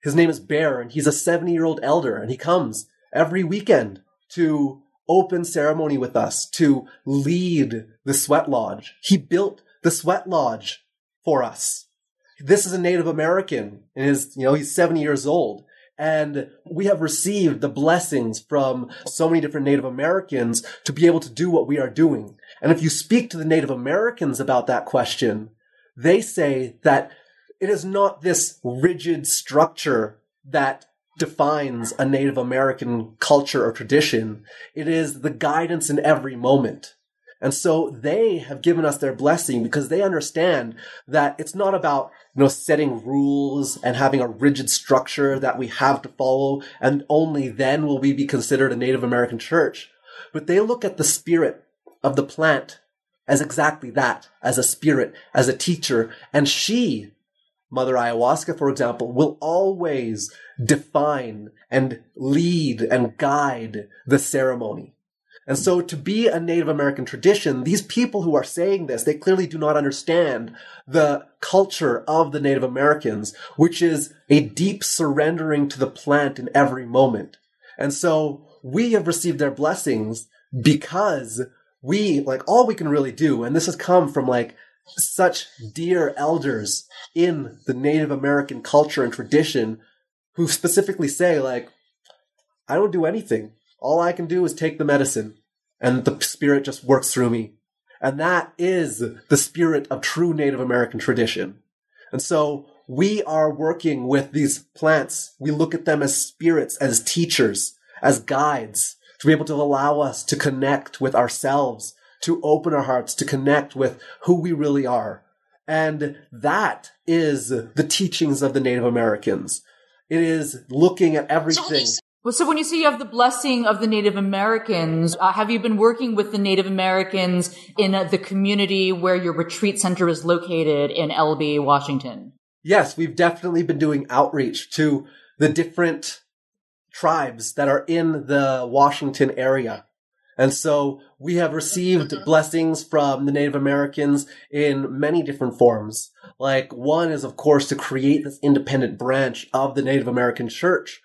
[SPEAKER 2] his name is Bear, and he's a 70 year old elder, and he comes every weekend to open ceremony with us, to lead the sweat lodge. He built the sweat lodge for us. This is a Native American, and his, you know, he's 70 years old. And we have received the blessings from so many different Native Americans to be able to do what we are doing. And if you speak to the Native Americans about that question, they say that it is not this rigid structure that defines a Native American culture or tradition. It is the guidance in every moment. And so they have given us their blessing because they understand that it's not about, you know, setting rules and having a rigid structure that we have to follow and only then will we be considered a Native American church. But they look at the spirit of the plant as exactly that, as a spirit, as a teacher. And she, Mother Ayahuasca, for example, will always define and lead and guide the ceremony. And so to be a Native American tradition, these people who are saying this, they clearly do not understand the culture of the Native Americans, which is a deep surrendering to the plant in every moment. And so we have received their blessings because we, like all we can really do, and this has come from like such dear elders in the Native American culture and tradition who specifically say like, I don't do anything. All I can do is take the medicine and the spirit just works through me. And that is the spirit of true Native American tradition. And so we are working with these plants. We look at them as spirits, as teachers, as guides to be able to allow us to connect with ourselves, to open our hearts, to connect with who we really are. And that is the teachings of the Native Americans. It is looking at everything.
[SPEAKER 1] Well, so when you say you have the blessing of the Native Americans, uh, have you been working with the Native Americans in uh, the community where your retreat center is located in Elbe, Washington?
[SPEAKER 2] Yes, we've definitely been doing outreach to the different tribes that are in the Washington area. And so we have received blessings from the Native Americans in many different forms. Like one is, of course, to create this independent branch of the Native American church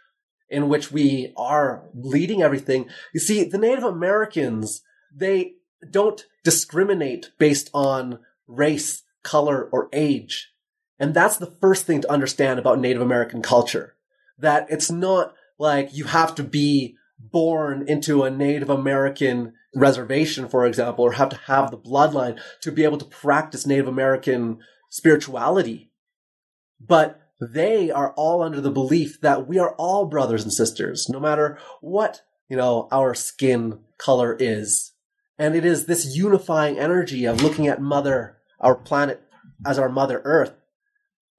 [SPEAKER 2] in which we are leading everything. You see, the Native Americans, they don't discriminate based on race, color, or age. And that's the first thing to understand about Native American culture. That it's not like you have to be born into a Native American reservation, for example, or have to have the bloodline to be able to practice Native American spirituality. But they are all under the belief that we are all brothers and sisters, no matter what, you know, our skin color is. And it is this unifying energy of looking at mother, our planet as our mother earth,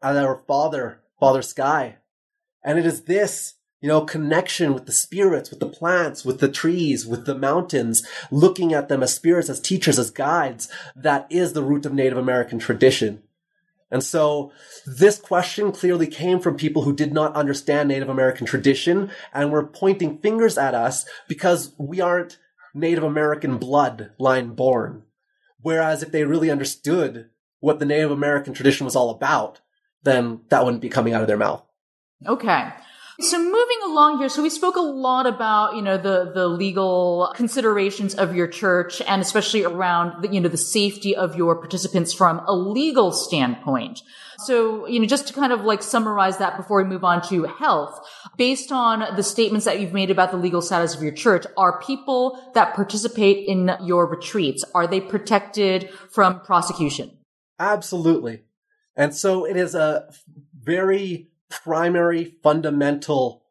[SPEAKER 2] as our father, father sky. And it is this, you know, connection with the spirits, with the plants, with the trees, with the mountains, looking at them as spirits, as teachers, as guides, that is the root of Native American tradition. And so this question clearly came from people who did not understand Native American tradition and were pointing fingers at us because we aren't Native American bloodline born. Whereas if they really understood what the Native American tradition was all about, then that wouldn't be coming out of their mouth.
[SPEAKER 1] Okay. So moving along here, so we spoke a lot about, you know, the, the legal considerations of your church and especially around the, you know, the safety of your participants from a legal standpoint. So, you know, just to kind of like summarize that before we move on to health, based on the statements that you've made about the legal status of your church, are people that participate in your retreats, are they protected from prosecution?
[SPEAKER 2] Absolutely. And so it is a very primary fundamental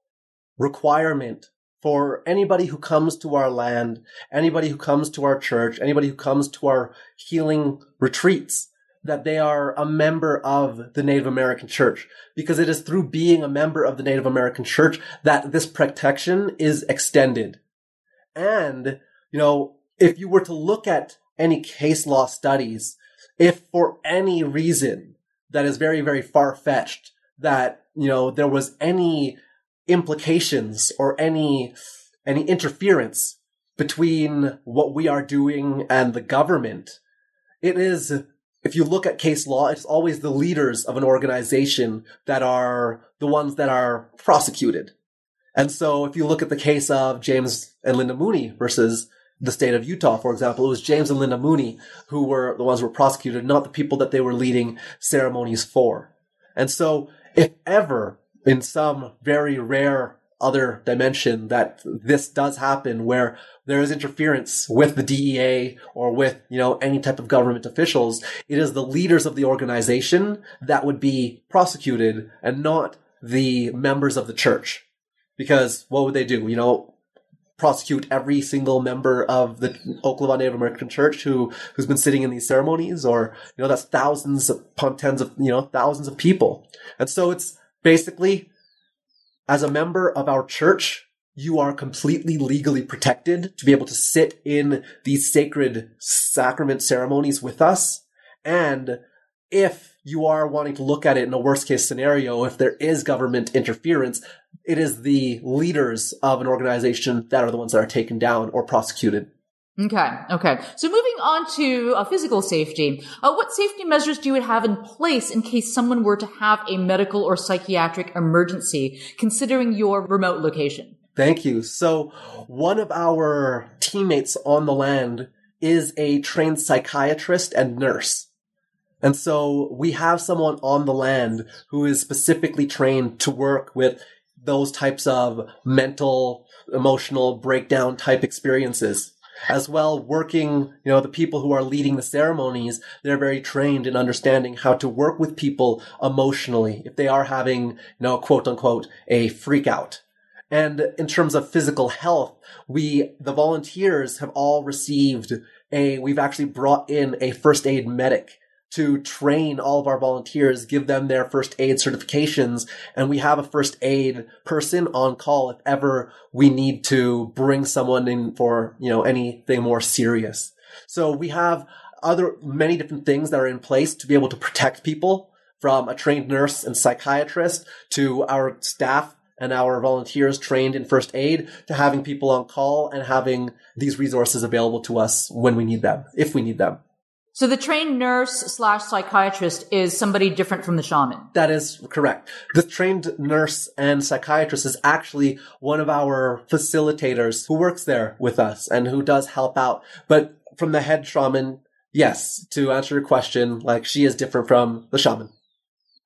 [SPEAKER 2] requirement for anybody who comes to our land, anybody who comes to our church, anybody who comes to our healing retreats, that they are a member of the Native American church. Because it is through being a member of the Native American church that this protection is extended. And, you know, if you were to look at any case law studies, if for any reason that is very, very far fetched, that you know, there was any implications or any, any interference between what we are doing and the government. It is, if you look at case law, it's always the leaders of an organization that are the ones that are prosecuted. And so if you look at the case of James and Linda Mooney versus the state of Utah, for example, it was James and Linda Mooney who were the ones who were prosecuted, not the people that they were leading ceremonies for. And so if ever in some very rare other dimension that this does happen where there is interference with the DEA or with, you know, any type of government officials, it is the leaders of the organization that would be prosecuted and not the members of the church. Because what would they do? You know, prosecute every single member of the Oklahoma Native American Church who who's been sitting in these ceremonies, or you know that's thousands upon tens of you know thousands of people, and so it's basically as a member of our church. You are completely legally protected to be able to sit in these sacred sacrament ceremonies with us. And if you are wanting to look at it in a worst case scenario, if there is government interference, it is the leaders of an organization that are the ones that are taken down or prosecuted.
[SPEAKER 1] Okay. Okay. So moving on to uh, physical safety, uh, what safety measures do you have in place in case someone were to have a medical or psychiatric emergency, considering your remote location?
[SPEAKER 2] Thank you. So one of our teammates on the land is a trained psychiatrist and nurse. And so we have someone on the land who is specifically trained to work with those types of mental, emotional breakdown type experiences. As well, working, you know, the people who are leading the ceremonies, they're very trained in understanding how to work with people emotionally if they are having, you know, quote unquote, a freak out. And in terms of physical health, we, the volunteers have all received a, we've actually brought in a first aid medic to train all of our volunteers, give them their first aid certifications, and we have a first aid person on call if ever we need to bring someone in for, you know, anything more serious. So we have other many different things that are in place to be able to protect people from a trained nurse and psychiatrist to our staff and our volunteers trained in first aid to having people on call and having these resources available to us when we need them, if we need them.
[SPEAKER 1] So the trained nurse slash psychiatrist is somebody different from the shaman.
[SPEAKER 2] That is correct. The trained nurse and psychiatrist is actually one of our facilitators who works there with us and who does help out. But from the head shaman, yes, to answer your question, like she is different from the shaman.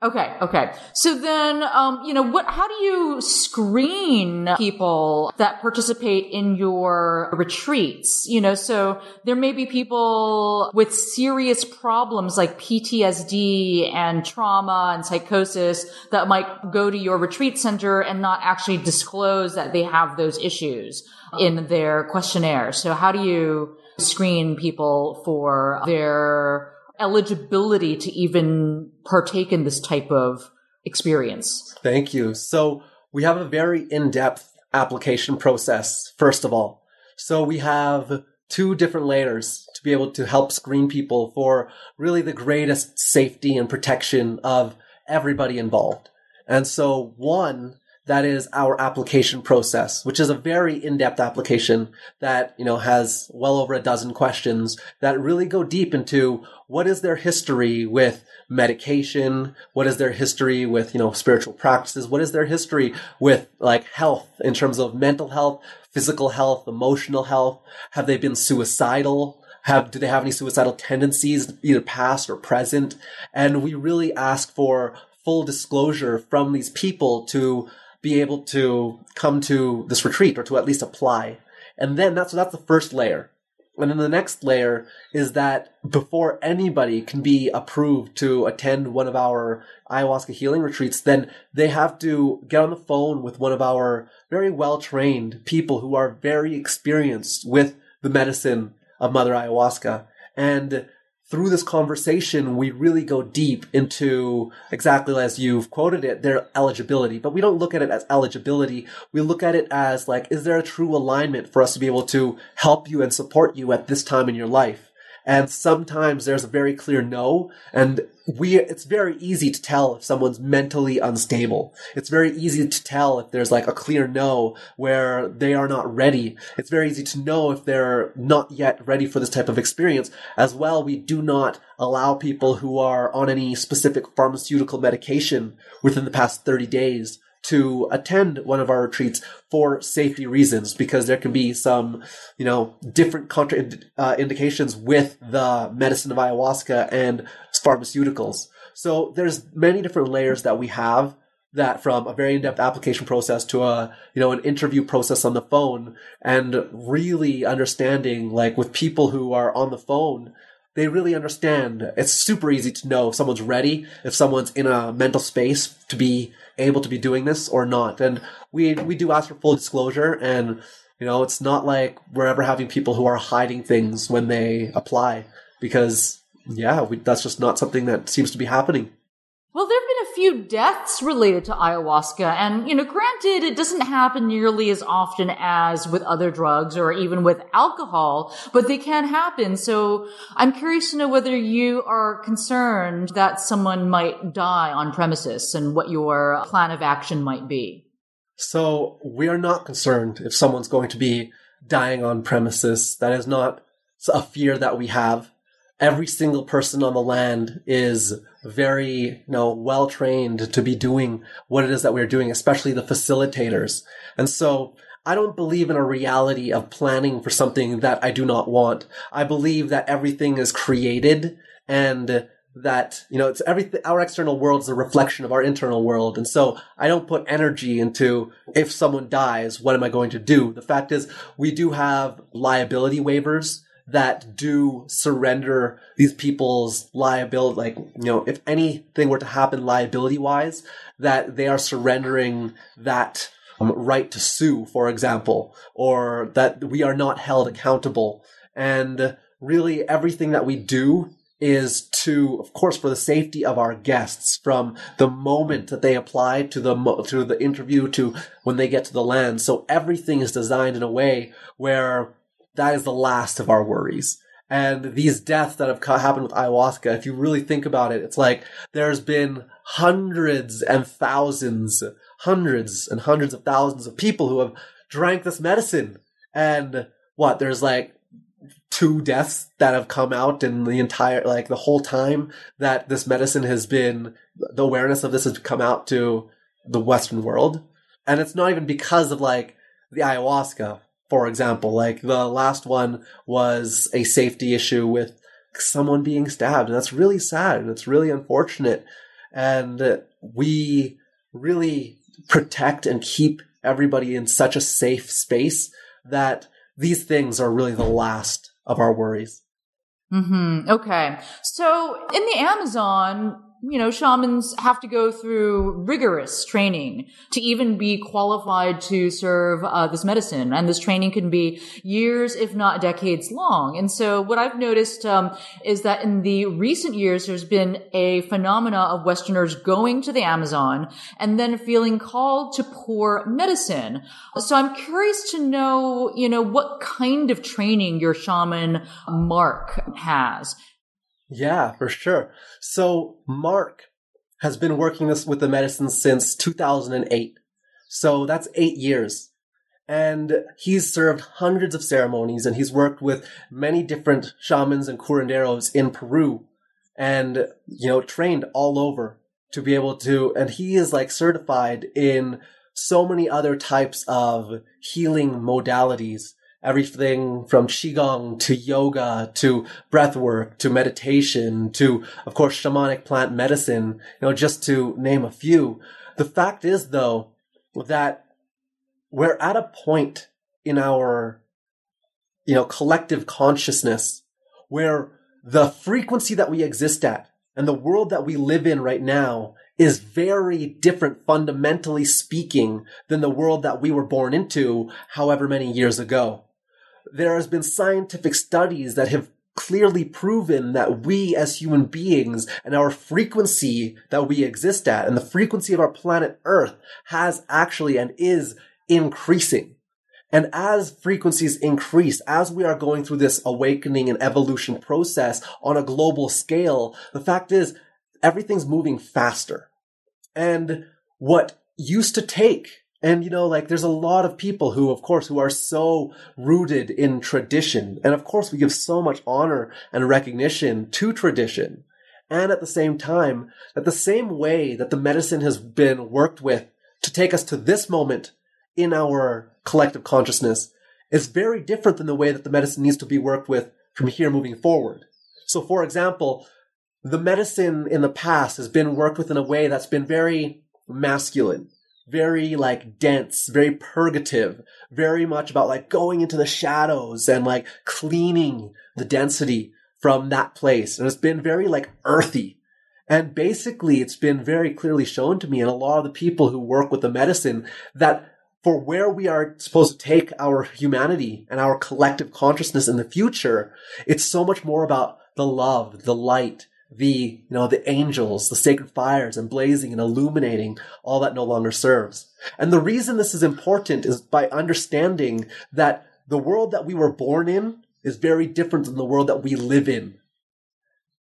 [SPEAKER 1] Okay, okay. So then, um, you know, what? How do you screen people that participate in your retreats? You know, so there may be people with serious problems like PTSD and trauma and psychosis that might go to your retreat center and not actually disclose that they have those issues in their questionnaire. So how do you screen people for their eligibility to even partake in this type of experience?
[SPEAKER 2] Thank you. So we have a very in-depth application process, first of all. So we have two different layers to be able to help screen people for really the greatest safety and protection of everybody involved. And so one that is our application process, which is a very in-depth application that, you know, has well over a dozen questions that really go deep into what is their history with medication? What is their history with, you know, spiritual practices? What is their history with like health in terms of mental health, physical health, emotional health? Have they been suicidal? Have, do they have any suicidal tendencies, either past or present? And we really ask for full disclosure from these people to be able to come to this retreat or to at least apply. And then that's, that's the first layer. And then the next layer is that before anybody can be approved to attend one of our ayahuasca healing retreats, then they have to get on the phone with one of our very well trained people who are very experienced with the medicine of Mother Ayahuasca. And through this conversation, we really go deep into exactly as you've quoted it, their eligibility. But we don't look at it as eligibility. We look at it as like, is there a true alignment for us to be able to help you and support you at this time in your life? And sometimes there's a very clear no. And we, it's very easy to tell if someone's mentally unstable. It's very easy to tell if there's like a clear no where they are not ready. It's very easy to know if they're not yet ready for this type of experience. As well, we do not allow people who are on any specific pharmaceutical medication within the past 30 days to attend one of our retreats for safety reasons because there can be some, you know, different contra uh, with the medicine of ayahuasca and pharmaceuticals. So there's many different layers that we have that from a very in-depth application process to a, you know, an interview process on the phone and really understanding like with people who are on the phone, they really understand. It's super easy to know if someone's ready, if someone's in a mental space to be able to be doing this or not. And we we do ask for full disclosure and you know, it's not like we're ever having people who are hiding things when they apply because yeah, we, that's just not something that seems to be happening.
[SPEAKER 1] Well, there few deaths related to ayahuasca, and, you know, granted, it doesn't happen nearly as often as with other drugs or even with alcohol, but they can happen. So I'm curious to know whether you are concerned that someone might die on premises and what your plan of action might be.
[SPEAKER 2] So we are not concerned if someone's going to be dying on premises. That is not a fear that we have every single person on the land is very, you know, well trained to be doing what it is that we're doing, especially the facilitators. And so I don't believe in a reality of planning for something that I do not want. I believe that everything is created and that, you know, it's everything, our external world is a reflection of our internal world. And so I don't put energy into if someone dies, what am I going to do? The fact is we do have liability waivers that do surrender these people's liability, like, you know, if anything were to happen liability wise, that they are surrendering that um, right to sue, for example, or that we are not held accountable. And really everything that we do is to, of course, for the safety of our guests from the moment that they apply to the, to the interview to when they get to the land. So everything is designed in a way where that is the last of our worries. And these deaths that have happened with ayahuasca, if you really think about it, it's like there's been hundreds and thousands, hundreds and hundreds of thousands of people who have drank this medicine. And what, there's like two deaths that have come out in the entire, like the whole time that this medicine has been, the awareness of this has come out to the Western world. And it's not even because of like the ayahuasca for example. Like the last one was a safety issue with someone being stabbed. And that's really sad and it's really unfortunate. And we really protect and keep everybody in such a safe space that these things are really the last of our worries.
[SPEAKER 1] Hmm. Okay. So in the Amazon, you know, shamans have to go through rigorous training to even be qualified to serve uh, this medicine. And this training can be years, if not decades long. And so what I've noticed um, is that in the recent years, there's been a phenomena of Westerners going to the Amazon and then feeling called to pour medicine. So I'm curious to know, you know, what kind of training your shaman Mark has.
[SPEAKER 2] Yeah, for sure. So Mark has been working this with the medicine since 2008. So that's eight years. And he's served hundreds of ceremonies and he's worked with many different shamans and curanderos in Peru and, you know, trained all over to be able to, and he is like certified in so many other types of healing modalities everything from qigong to yoga to breath work to meditation to of course shamanic plant medicine you know just to name a few. The fact is though that we're at a point in our you know collective consciousness where the frequency that we exist at and the world that we live in right now is very different fundamentally speaking than the world that we were born into however many years ago there has been scientific studies that have clearly proven that we as human beings and our frequency that we exist at and the frequency of our planet Earth has actually and is increasing. And as frequencies increase, as we are going through this awakening and evolution process on a global scale, the fact is everything's moving faster. And what used to take and, you know, like there's a lot of people who, of course, who are so rooted in tradition. And of course, we give so much honor and recognition to tradition. And at the same time, that the same way that the medicine has been worked with to take us to this moment in our collective consciousness is very different than the way that the medicine needs to be worked with from here moving forward. So, for example, the medicine in the past has been worked with in a way that's been very masculine very like dense, very purgative, very much about like going into the shadows and like cleaning the density from that place. And it's been very like earthy. And basically it's been very clearly shown to me and a lot of the people who work with the medicine that for where we are supposed to take our humanity and our collective consciousness in the future, it's so much more about the love, the light, the you know the angels the sacred fires and blazing and illuminating all that no longer serves and the reason this is important is by understanding that the world that we were born in is very different than the world that we live in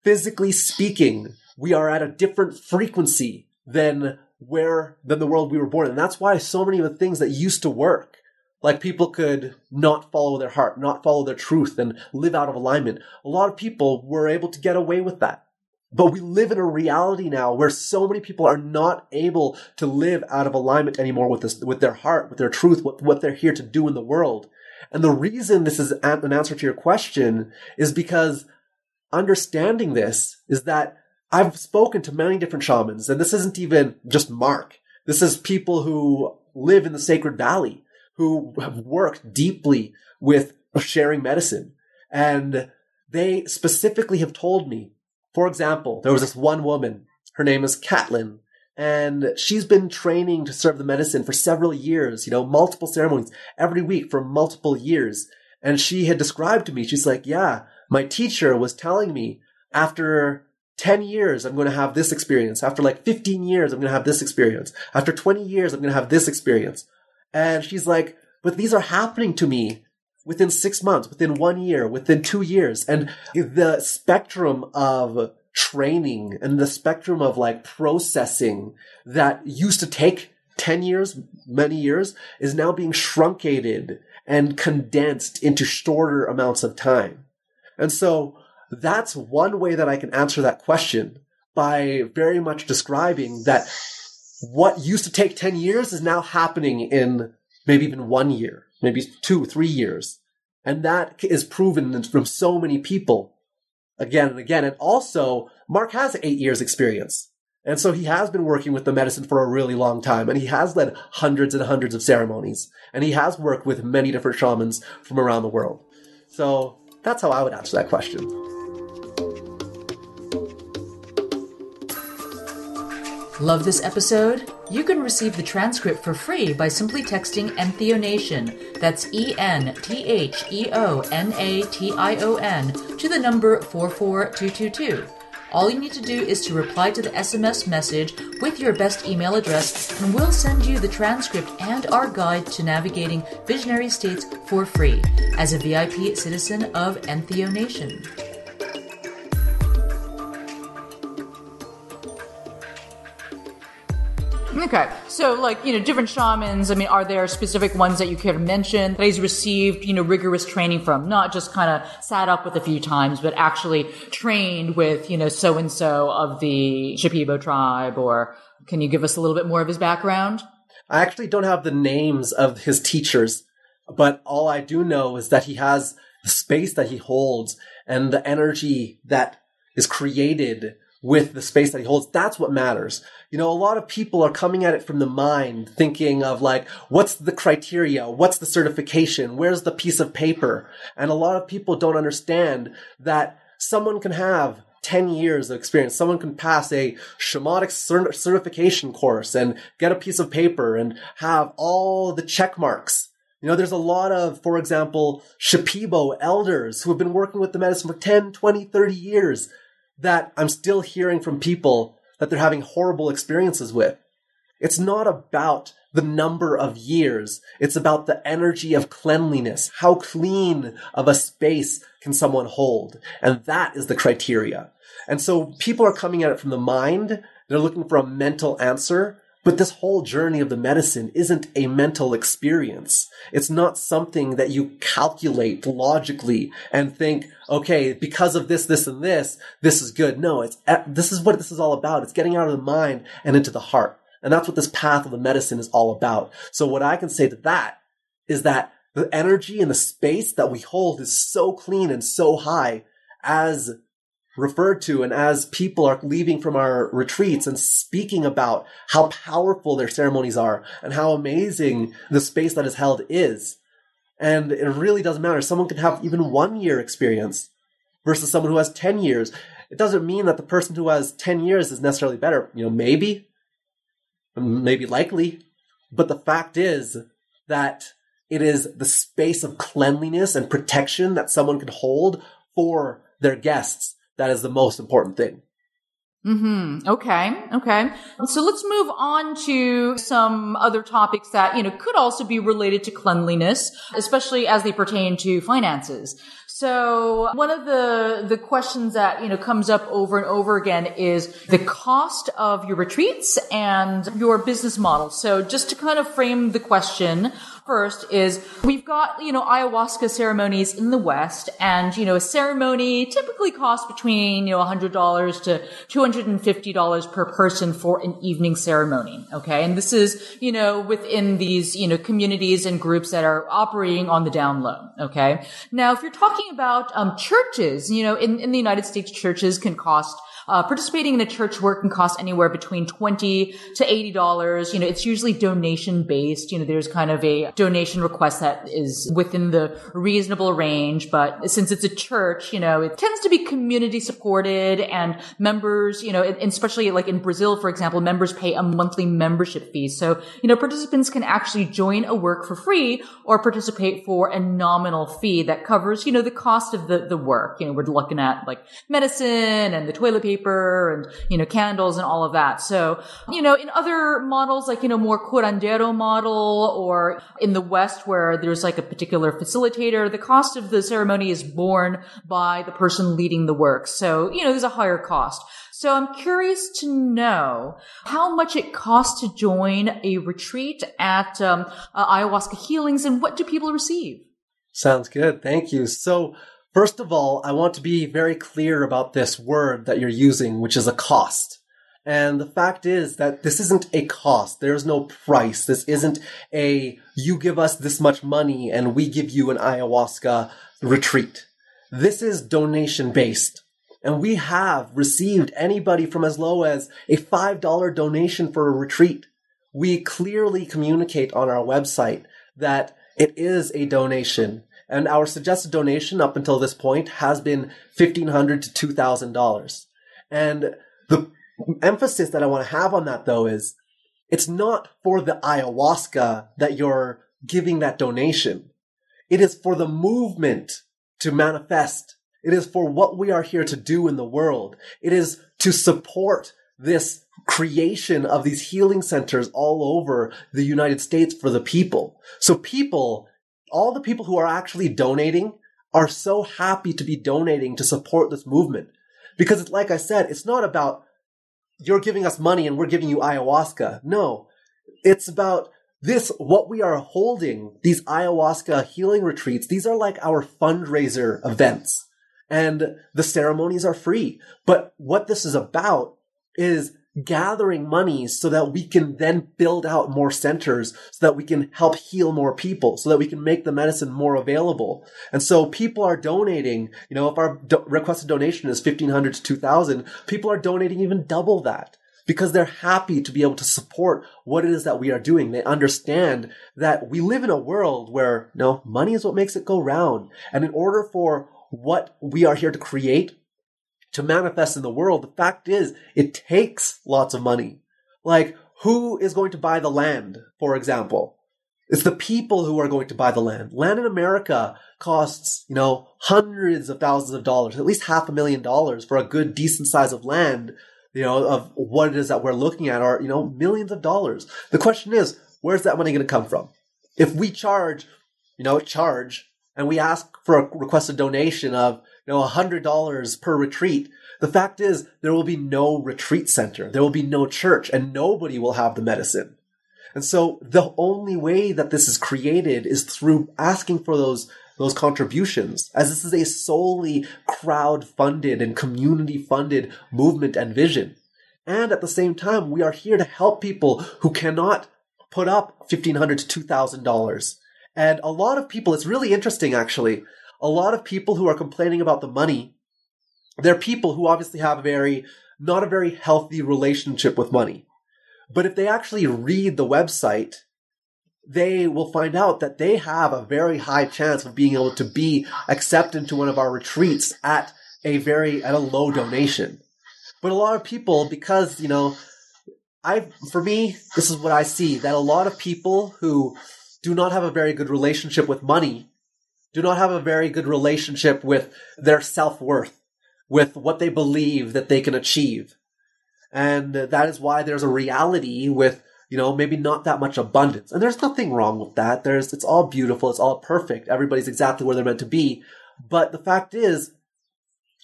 [SPEAKER 2] physically speaking we are at a different frequency than where than the world we were born in and that's why so many of the things that used to work like people could not follow their heart, not follow their truth and live out of alignment. A lot of people were able to get away with that. But we live in a reality now where so many people are not able to live out of alignment anymore with this, with their heart, with their truth, what, what they're here to do in the world. And the reason this is an answer to your question is because understanding this is that I've spoken to many different shamans, and this isn't even just Mark. This is people who live in the Sacred Valley, who have worked deeply with sharing medicine. And they specifically have told me for example, there was this one woman, her name is Catlin, and she's been training to serve the medicine for several years, you know, multiple ceremonies every week for multiple years. And she had described to me, she's like, yeah, my teacher was telling me after 10 years, I'm going to have this experience. After like 15 years, I'm going to have this experience. After 20 years, I'm going to have this experience. And she's like, but these are happening to me within six months, within one year, within two years. And the spectrum of training and the spectrum of like processing that used to take 10 years, many years, is now being truncated and condensed into shorter amounts of time. And so that's one way that I can answer that question by very much describing that what used to take 10 years is now happening in maybe even one year maybe two, three years. And that is proven from so many people again and again. And also, Mark has eight years experience. And so he has been working with the medicine for a really long time and he has led hundreds and hundreds of ceremonies and he has worked with many different shamans from around the world. So that's how I would answer that question.
[SPEAKER 3] Love this episode? You can receive the transcript for free by simply texting Entheonation, that's E N T H E O N A T I O N, to the number 44222. All you need to do is to reply to the SMS message with your best email address, and we'll send you the transcript and our guide to navigating visionary states for free as a VIP citizen of Entheo Nation.
[SPEAKER 1] Okay, so like you know, different shamans. I mean, are there specific ones that you could mention that he's received you know rigorous training from? Not just kind of sat up with a few times, but actually trained with you know so and so of the Shipibo tribe. Or can you give us a little bit more of his background?
[SPEAKER 2] I actually don't have the names of his teachers, but all I do know is that he has the space that he holds and the energy that is created with the space that he holds. That's what matters. You know, a lot of people are coming at it from the mind, thinking of like, what's the criteria? What's the certification? Where's the piece of paper? And a lot of people don't understand that someone can have 10 years of experience. Someone can pass a shamanic certification course and get a piece of paper and have all the check marks. You know, there's a lot of, for example, Shipibo elders who have been working with the medicine for 10, 20, 30 years that I'm still hearing from people that they're having horrible experiences with. It's not about the number of years. It's about the energy of cleanliness. How clean of a space can someone hold? And that is the criteria. And so people are coming at it from the mind. They're looking for a mental answer. But this whole journey of the medicine isn't a mental experience. It's not something that you calculate logically and think, okay, because of this, this, and this, this is good. No, it's, eh, this is what this is all about. It's getting out of the mind and into the heart. And that's what this path of the medicine is all about. So what I can say to that is that the energy and the space that we hold is so clean and so high as referred to and as people are leaving from our retreats and speaking about how powerful their ceremonies are and how amazing the space that is held is. And it really doesn't matter. Someone can have even one year experience versus someone who has 10 years. It doesn't mean that the person who has 10 years is necessarily better. You know, maybe, maybe likely, but the fact is that it is the space of cleanliness and protection that someone can hold for their guests that is the most important thing.
[SPEAKER 1] Hmm. Okay. Okay. So let's move on to some other topics that you know could also be related to cleanliness, especially as they pertain to finances. So one of the the questions that you know comes up over and over again is the cost of your retreats and your business model. So just to kind of frame the question, First is we've got, you know, ayahuasca ceremonies in the West and, you know, a ceremony typically costs between, you know, $100 to $250 per person for an evening ceremony. Okay. And this is, you know, within these, you know, communities and groups that are operating on the down low. Okay. Now, if you're talking about, um, churches, you know, in, in the United States, churches can cost uh, participating in a church work can cost anywhere between 20 to $80. You know, it's usually donation based. You know, there's kind of a donation request that is within the reasonable range. But since it's a church, you know, it tends to be community supported and members, you know, especially like in Brazil, for example, members pay a monthly membership fee. So, you know, participants can actually join a work for free or participate for a nominal fee that covers, you know, the cost of the, the work. You know, we're looking at like medicine and the toilet paper paper and, you know, candles and all of that. So, you know, in other models, like, you know, more curandero model or in the West where there's like a particular facilitator, the cost of the ceremony is borne by the person leading the work. So, you know, there's a higher cost. So I'm curious to know how much it costs to join a retreat at um, uh, ayahuasca healings and what do people receive?
[SPEAKER 2] Sounds good. Thank you. So First of all, I want to be very clear about this word that you're using, which is a cost. And the fact is that this isn't a cost. There's no price. This isn't a, you give us this much money and we give you an ayahuasca retreat. This is donation based. And we have received anybody from as low as a $5 donation for a retreat. We clearly communicate on our website that it is a donation and our suggested donation up until this point has been 1,500 to $2,000. And the emphasis that I want to have on that though is it's not for the ayahuasca that you're giving that donation. It is for the movement to manifest. It is for what we are here to do in the world. It is to support this creation of these healing centers all over the United States for the people. So people, all the people who are actually donating are so happy to be donating to support this movement. Because like I said, it's not about you're giving us money and we're giving you ayahuasca. No, it's about this, what we are holding, these ayahuasca healing retreats. These are like our fundraiser events and the ceremonies are free. But what this is about is gathering money so that we can then build out more centers so that we can help heal more people so that we can make the medicine more available and so people are donating you know if our do- requested donation is 1500 to 2000 people are donating even double that because they're happy to be able to support what it is that we are doing. They understand that we live in a world where, you know, money is what makes it go round. And in order for what we are here to create to manifest in the world, the fact is it takes lots of money. Like, who is going to buy the land, for example? It's the people who are going to buy the land. Land in America costs, you know, hundreds of thousands of dollars, at least half a million dollars for a good, decent size of land, you know, of what it is that we're looking at are, you know, millions of dollars. The question is, where's that money going to come from? If we charge, you know, charge and we ask for a requested donation of, know, $100 per retreat, the fact is there will be no retreat center. There will be no church and nobody will have the medicine. And so the only way that this is created is through asking for those those contributions, as this is a solely crowd funded and community funded movement and vision. And at the same time, we are here to help people who cannot put up 1,500 to $2,000. And a lot of people, it's really interesting actually, a lot of people who are complaining about the money they're people who obviously have a very, not a very healthy relationship with money. But if they actually read the website, they will find out that they have a very high chance of being able to be accepted to one of our retreats at a very, at a low donation. But a lot of people, because, you know, I, for me, this is what I see, that a lot of people who do not have a very good relationship with money do not have a very good relationship with their self-worth with what they believe that they can achieve. And that is why there's a reality with, you know, maybe not that much abundance. And there's nothing wrong with that. There's, it's all beautiful. It's all perfect. Everybody's exactly where they're meant to be. But the fact is,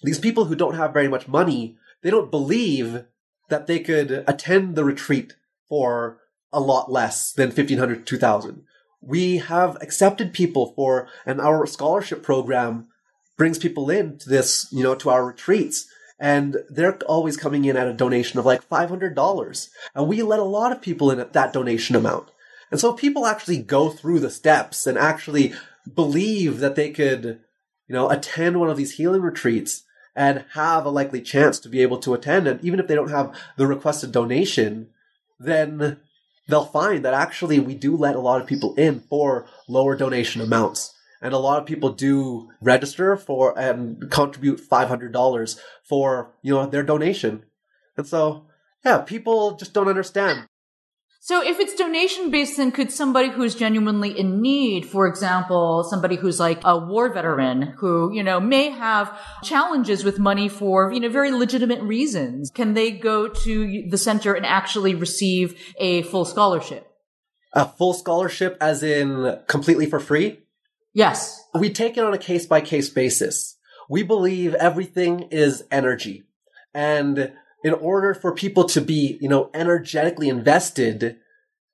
[SPEAKER 2] these people who don't have very much money, they don't believe that they could attend the retreat for a lot less than 1500 2000. We have accepted people for, and our scholarship program brings people in to this, you know, to our retreats. And they're always coming in at a donation of like $500. And we let a lot of people in at that donation amount. And so people actually go through the steps and actually believe that they could, you know, attend one of these healing retreats and have a likely chance to be able to attend. And even if they don't have the requested donation, then they'll find that actually we do let a lot of people in for lower donation amounts. And a lot of people do register for and contribute $500 for you know their donation. And so yeah people just don't understand
[SPEAKER 1] so if it's donation based then could somebody who's genuinely in need for example somebody who's like a war veteran who you know may have challenges with money for you know very legitimate reasons can they go to the center and actually receive a full scholarship
[SPEAKER 2] a full scholarship as in completely for free
[SPEAKER 1] Yes.
[SPEAKER 2] We take it on a case by case basis. We believe everything is energy. And in order for people to be, you know, energetically invested,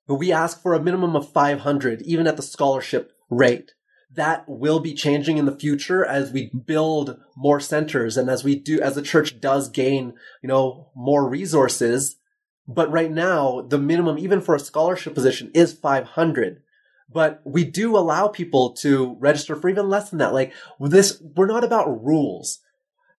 [SPEAKER 2] we ask for a minimum of 500, even at the scholarship rate. That will be changing in the future as we build more centers and as we do, as the church does gain, you know, more resources. But right now, the minimum, even for a scholarship position, is 500 but we do allow people to register for even less than that. Like this, we're not about rules.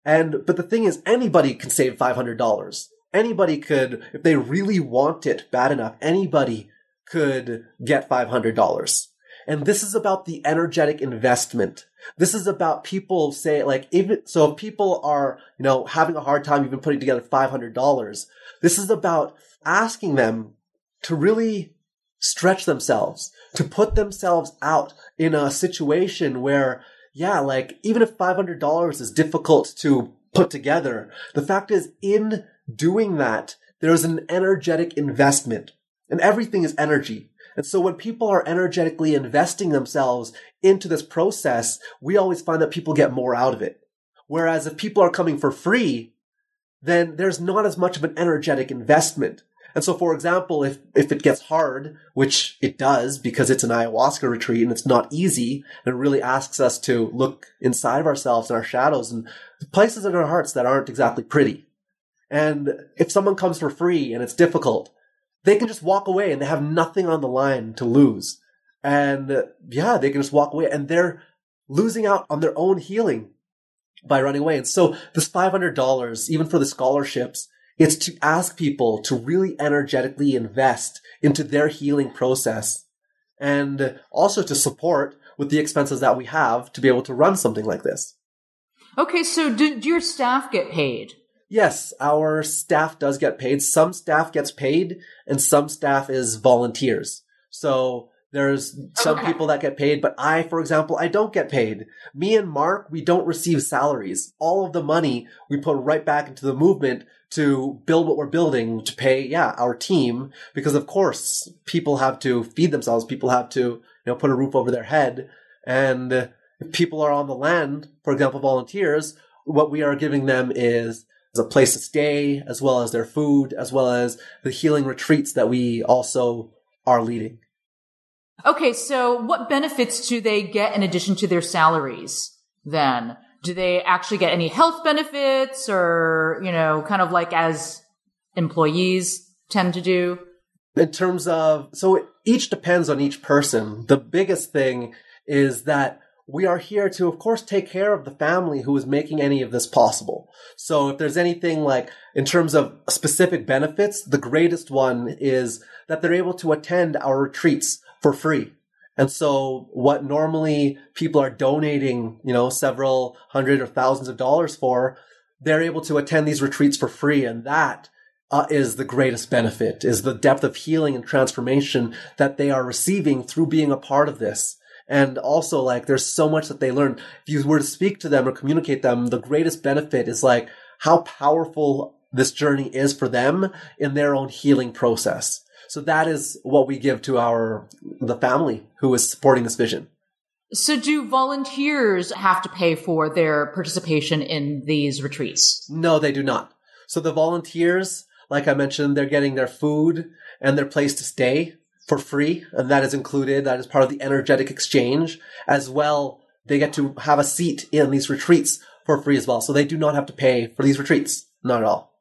[SPEAKER 2] And, but the thing is, anybody can save $500. Anybody could, if they really want it bad enough, anybody could get $500. And this is about the energetic investment. This is about people say like even so if people are, you know, having a hard time even putting together $500, this is about asking them to really stretch themselves, to put themselves out in a situation where yeah, like even if $500 is difficult to put together, the fact is in doing that, there's an energetic investment and everything is energy. And so when people are energetically investing themselves into this process, we always find that people get more out of it. Whereas if people are coming for free, then there's not as much of an energetic investment. And so, for example, if, if it gets hard, which it does because it's an ayahuasca retreat and it's not easy, and it really asks us to look inside of ourselves and our shadows and places in our hearts that aren't exactly pretty. And if someone comes for free and it's difficult, they can just walk away and they have nothing on the line to lose. And yeah, they can just walk away and they're losing out on their own healing by running away. And so this $500, even for the scholarships, it's to ask people to really energetically invest into their healing process and also to support with the expenses that we have to be able to run something like this.
[SPEAKER 1] Okay, so do, do your staff get paid?
[SPEAKER 2] Yes, our staff does get paid. Some staff gets paid and some staff is volunteers. So there's some okay. people that get paid, but I, for example, I don't get paid. Me and Mark, we don't receive salaries. All of the money we put right back into the movement to build what we're building to pay, yeah, our team. Because of course, people have to feed themselves. People have to, you know, put a roof over their head. And if people are on the land, for example, volunteers, what we are giving them is a place to stay, as well as their food, as well as the healing retreats that we also are leading.
[SPEAKER 1] Okay, so what benefits do they get in addition to their salaries then? Do they actually get any health benefits or, you know, kind of like as employees tend to do?
[SPEAKER 2] In terms of, so each depends on each person. The biggest thing is that we are here to, of course, take care of the family who is making any of this possible. So if there's anything like in terms of specific benefits, the greatest one is that they're able to attend our retreats for free. And so what normally people are donating, you know, several hundred or thousands of dollars for, they're able to attend these retreats for free. And that uh, is the greatest benefit is the depth of healing and transformation that they are receiving through being a part of this. And also, like, there's so much that they learn. If you were to speak to them or communicate them, the greatest benefit is like how powerful this journey is for them in their own healing process. So that is what we give to our, the family who is supporting this vision.
[SPEAKER 1] So do volunteers have to pay for their participation in these retreats?
[SPEAKER 2] No, they do not. So the volunteers, like I mentioned, they're getting their food and their place to stay for free, and that is included. That is part of the energetic exchange. As well, they get to have a seat in these retreats for free as well. So they do not have to pay for these retreats. Not at all.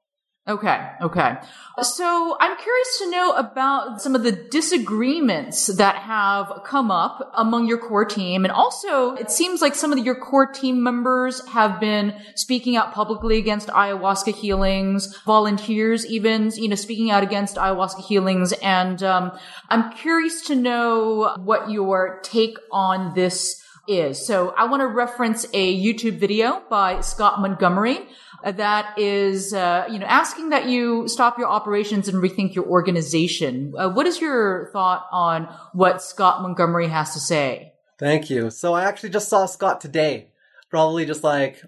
[SPEAKER 1] Okay, okay. So I'm curious to know about some of the disagreements that have come up among your core team. And also, it seems like some of your core team members have been speaking out publicly against ayahuasca healings, volunteers even, you know, speaking out against ayahuasca healings. And um, I'm curious to know what your take on this is. So I want to reference a YouTube video by Scott Montgomery that is, uh, you know, asking that you stop your operations and rethink your organization. Uh, what is your thought on what Scott Montgomery has to say?
[SPEAKER 2] Thank you. So I actually just saw Scott today, probably just like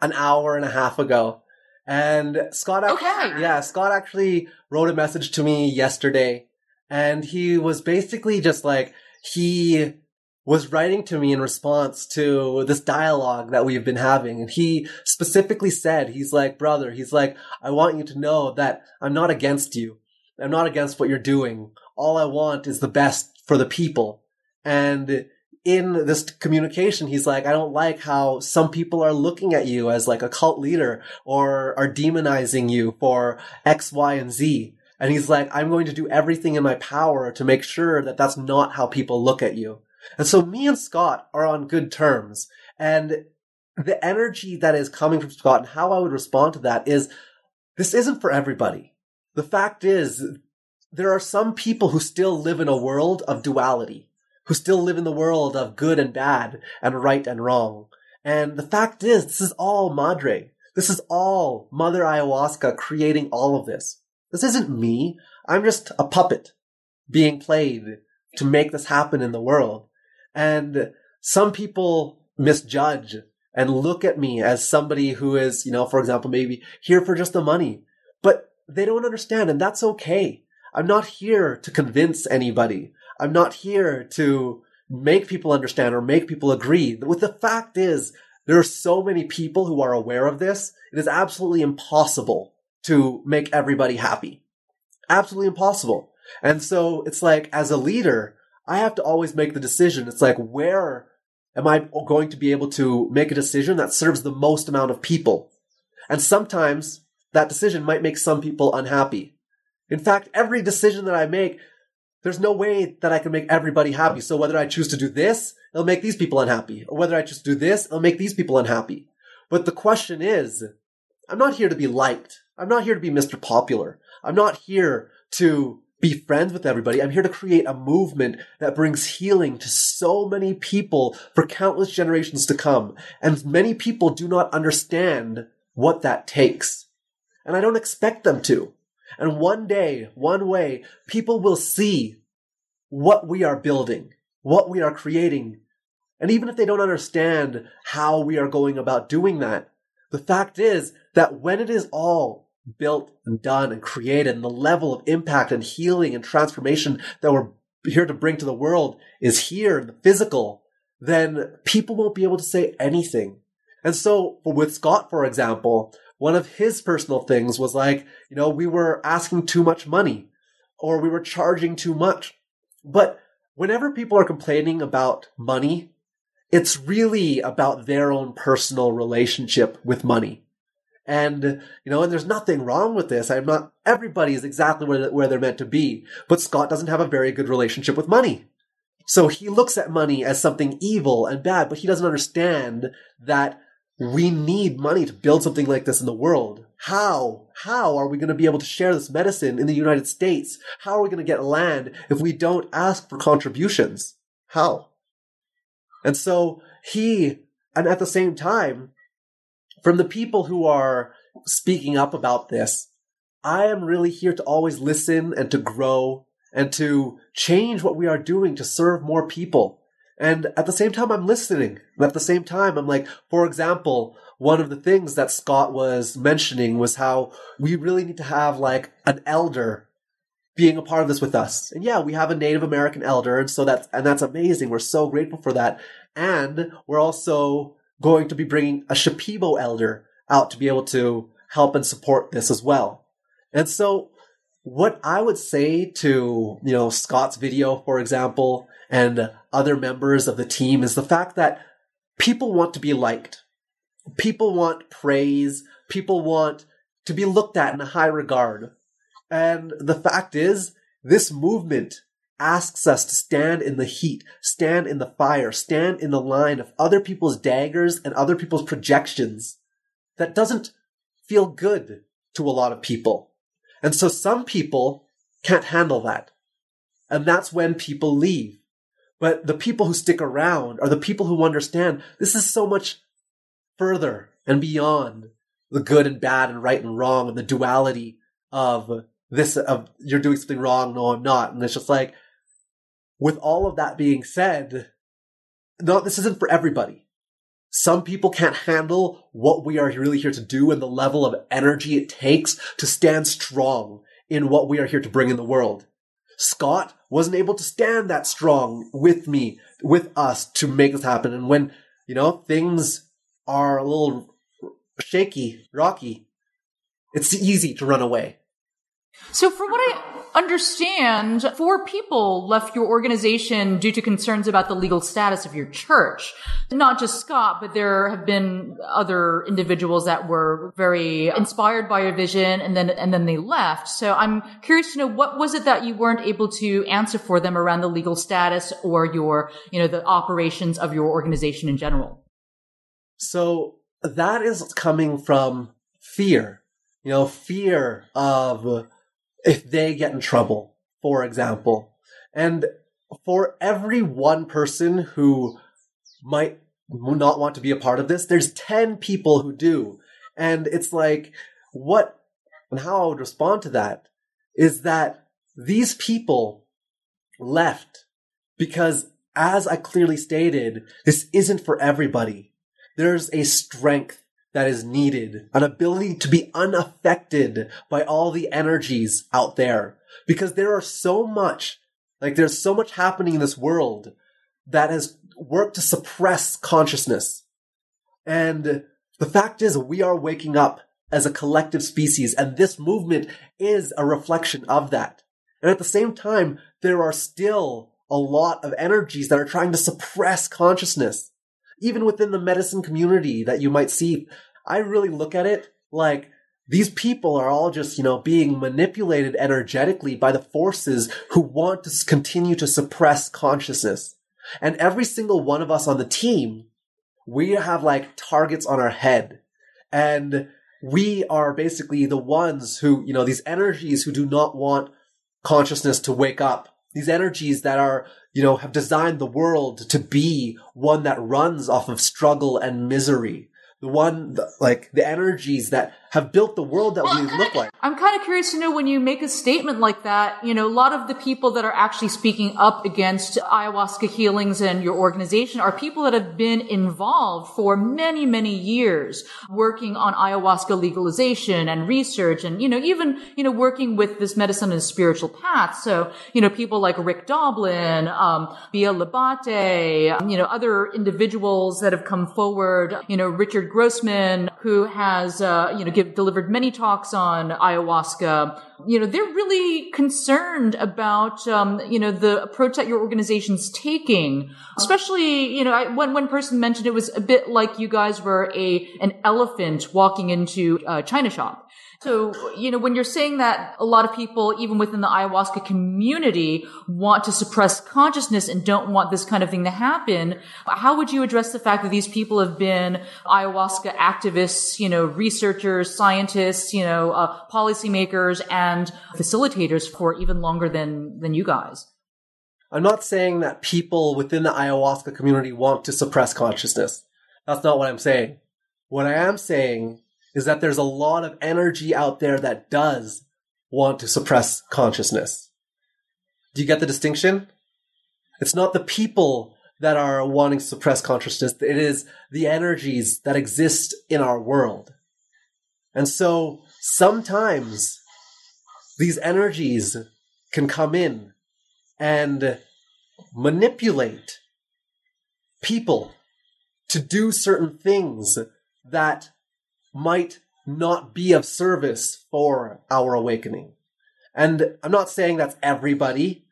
[SPEAKER 2] an hour and a half ago. And Scott, actually, okay. yeah, Scott actually wrote a message to me yesterday and he was basically just like, he was writing to me in response to this dialogue that we've been having. And he specifically said, he's like, brother, he's like, I want you to know that I'm not against you. I'm not against what you're doing. All I want is the best for the people. And in this communication, he's like, I don't like how some people are looking at you as like a cult leader or are demonizing you for X, Y, and Z. And he's like, I'm going to do everything in my power to make sure that that's not how people look at you. And so me and Scott are on good terms. And the energy that is coming from Scott and how I would respond to that is this isn't for everybody. The fact is, there are some people who still live in a world of duality. who still live in the world of good and bad and right and wrong. And the fact is, this is all Madre. This is all Mother Ayahuasca creating all of this. This isn't me. I'm just a puppet being played to make this happen in the world. And some people misjudge and look at me as somebody who is, you know, for example, maybe here for just the money, but they don't understand and that's okay. I'm not here to convince anybody. I'm not here to make people understand or make people agree. With the fact is, there are so many people who are aware of this. It is absolutely impossible to make everybody happy. Absolutely impossible. And so it's like, as a leader, I have to always make the decision. It's like, where am I going to be able to make a decision that serves the most amount of people? And sometimes that decision might make some people unhappy. In fact, every decision that I make, there's no way that I can make everybody happy. So whether I choose to do this, it'll make these people unhappy. Or whether I choose to do this, it'll make these people unhappy. But the question is, I'm not here to be liked. I'm not here to be Mr. Popular. I'm not here to be friends with everybody. I'm here to create a movement that brings healing to so many people for countless generations to come. And many people do not understand what that takes. And I don't expect them to. And one day, one way, people will see what we are building, what we are creating. And even if they don't understand how we are going about doing that, the fact is that when it is all built and done and created and the level of impact and healing and transformation that we're here to bring to the world is here in the physical, then people won't be able to say anything. And so with Scott, for example, one of his personal things was like, you know, we were asking too much money or we were charging too much. But whenever people are complaining about money, it's really about their own personal relationship with money. And, you know, and there's nothing wrong with this. I'm not, everybody is exactly where, where they're meant to be. But Scott doesn't have a very good relationship with money. So he looks at money as something evil and bad, but he doesn't understand that we need money to build something like this in the world. How? How are we going to be able to share this medicine in the United States? How are we going to get land if we don't ask for contributions? How? And so he, and at the same time, from the people who are speaking up about this, I am really here to always listen and to grow and to change what we are doing to serve more people. And at the same time, I'm listening. And at the same time, I'm like, for example, one of the things that Scott was mentioning was how we really need to have like an elder being a part of this with us. And yeah, we have a Native American elder. And so that's, and that's amazing. We're so grateful for that. And we're also going to be bringing a Shipibo elder out to be able to help and support this as well. And so what I would say to, you know, Scott's video, for example, and other members of the team is the fact that people want to be liked. People want praise. People want to be looked at in a high regard. And the fact is, this movement asks us to stand in the heat, stand in the fire, stand in the line of other people's daggers and other people's projections. That doesn't feel good to a lot of people. And so some people can't handle that. And that's when people leave. But the people who stick around are the people who understand this is so much further and beyond the good and bad and right and wrong and the duality of this, of you're doing something wrong. No, I'm not. And it's just like, with all of that being said, no, this isn't for everybody. Some people can't handle what we are really here to do and the level of energy it takes to stand strong in what we are here to bring in the world. Scott wasn't able to stand that strong with me, with us to make this happen. And when, you know, things are a little shaky, rocky, it's easy to run away.
[SPEAKER 1] So, for what I understand, four people left your organization due to concerns about the legal status of your church. Not just Scott, but there have been other individuals that were very inspired by your vision and then, and then they left. So I'm curious to know what was it that you weren't able to answer for them around the legal status or your, you know, the operations of your organization in general?
[SPEAKER 2] So that is coming from fear, you know, fear of if they get in trouble, for example. And for every one person who might not want to be a part of this, there's 10 people who do. And it's like, what and how I would respond to that is that these people left because as I clearly stated, this isn't for everybody. There's a strength that is needed, an ability to be unaffected by all the energies out there. Because there are so much, like there's so much happening in this world that has worked to suppress consciousness. And the fact is we are waking up as a collective species and this movement is a reflection of that. And at the same time, there are still a lot of energies that are trying to suppress consciousness. Even within the medicine community that you might see, I really look at it like these people are all just, you know, being manipulated energetically by the forces who want to continue to suppress consciousness. And every single one of us on the team, we have like targets on our head. And we are basically the ones who, you know, these energies who do not want consciousness to wake up. These energies that are, you know, have designed the world to be one that runs off of struggle and misery. The one the, like the energies that have built the world that well, we look like.
[SPEAKER 1] I'm kind of curious to know when you make a statement like that, you know, a lot of the people that are actually speaking up against ayahuasca healings and your organization are people that have been involved for many, many years working on ayahuasca legalization and research and, you know, even, you know, working with this medicine and spiritual path. So, you know, people like Rick Doblin, um, Bia Labate, um, you know, other individuals that have come forward, you know, Richard Grossman, who has, uh, you know, give, delivered many talks on ayahuasca. You know, they're really concerned about, um, you know, the approach that your organization's taking. Especially, you know, I, one, one person mentioned it was a bit like you guys were a, an elephant walking into a china shop. So, you know, when you're saying that a lot of people, even within the ayahuasca community, want to suppress consciousness and don't want this kind of thing to happen, how would you address the fact that these people have been ayahuasca activists, you know, researchers, scientists, you know, uh, policymakers and facilitators for even longer than, than you guys?
[SPEAKER 2] I'm not saying that people within the ayahuasca community want to suppress consciousness. That's not what I'm saying. What I am saying is that there's a lot of energy out there that does want to suppress consciousness. Do you get the distinction? It's not the people that are wanting to suppress consciousness. It is the energies that exist in our world. And so sometimes these energies can come in and manipulate people to do certain things that might not be of service for our awakening. And I'm not saying that's everybody.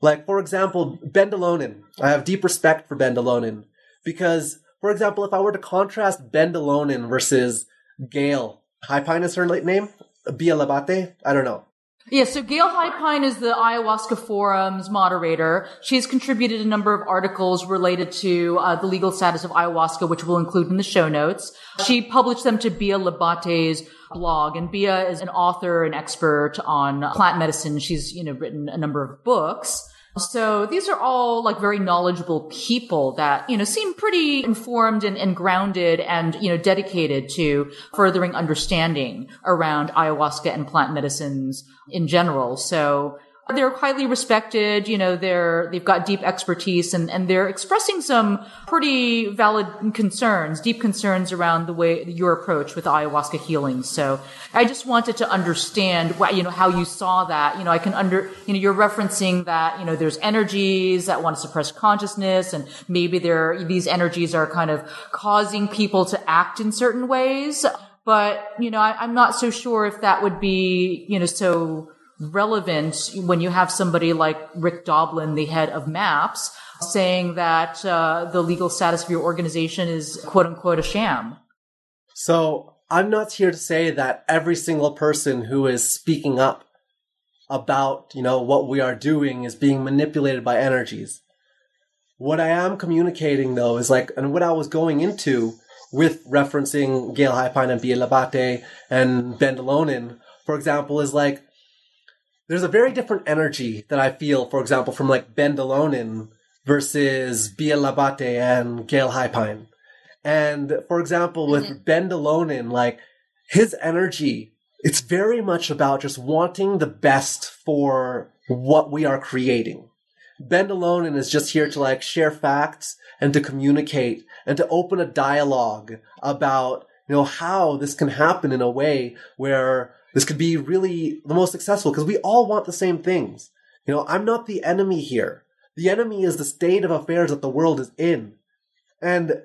[SPEAKER 2] Like, for example, Ben De Loenen. I have deep respect for Ben De Loenen because, for example, if I were to contrast Ben De Loenen versus Gayle, High is her late name? Bia Labate? I don't know.
[SPEAKER 1] Yeah, so Gayle Highpine is the ayahuasca forum's moderator. She's contributed a number of articles related to uh, the legal status of ayahuasca, which we'll include in the show notes. She published them to Bia Labate's blog, and Bia is an author and expert on plant medicine. She's, you know, written a number of books. So these are all like very knowledgeable people that, you know, seem pretty informed and, and, grounded and, you know, dedicated to furthering understanding around ayahuasca and plant medicines in general. So they're highly respected. You know, they're, they've got deep expertise and, and they're expressing some pretty valid concerns, deep concerns around the way your approach with ayahuasca healing. So I just wanted to understand what, you know, how you saw that. You know, I can under, you know, you're referencing that, you know, there's energies that want to suppress consciousness and maybe there, these energies are kind of causing people to act in certain ways. But, you know, I, I'm not so sure if that would be, you know, so, relevant when you have somebody like Rick Doblin, the head of MAPS, saying that uh, the legal status of your organization is quote unquote a sham.
[SPEAKER 2] So I'm not here to say that every single person who is speaking up about, you know, what we are doing is being manipulated by energies. What I am communicating though is like, and what I was going into with referencing Gayle Highpine and Bia Labate and Ben De Loenen, for example, is like, there's a very different energy that I feel, for example, from like Ben De Loenen versus Bia Labate and Gayle Highpine. And for example, with mm-hmm. Ben De Loenen, like his energy, it's very much about just wanting the best for what we are creating. Ben De Loenen is just here to like share facts and to communicate and to open a dialogue about, you know, how this can happen in a way where this could be really the most successful because we all want the same things. You know, I'm not the enemy here. The enemy is the state of affairs that the world is in. And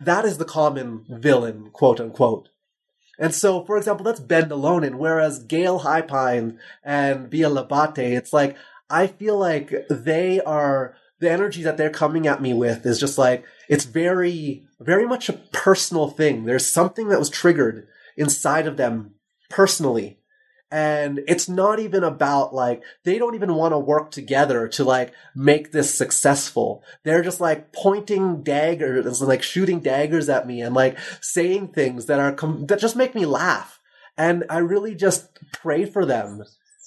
[SPEAKER 2] that is the common villain, quote unquote. And so, for example, that's Ben De Loenen, whereas Gayle Highpine and Bia Labate, it's like, I feel like they are, the energy that they're coming at me with is just like, it's very, very much a personal thing. There's something that was triggered inside of them personally. And it's not even about like they don't even want to work together to like make this successful. They're just like pointing daggers and like shooting daggers at me and like saying things that are com- that just make me laugh. And i really just pray for them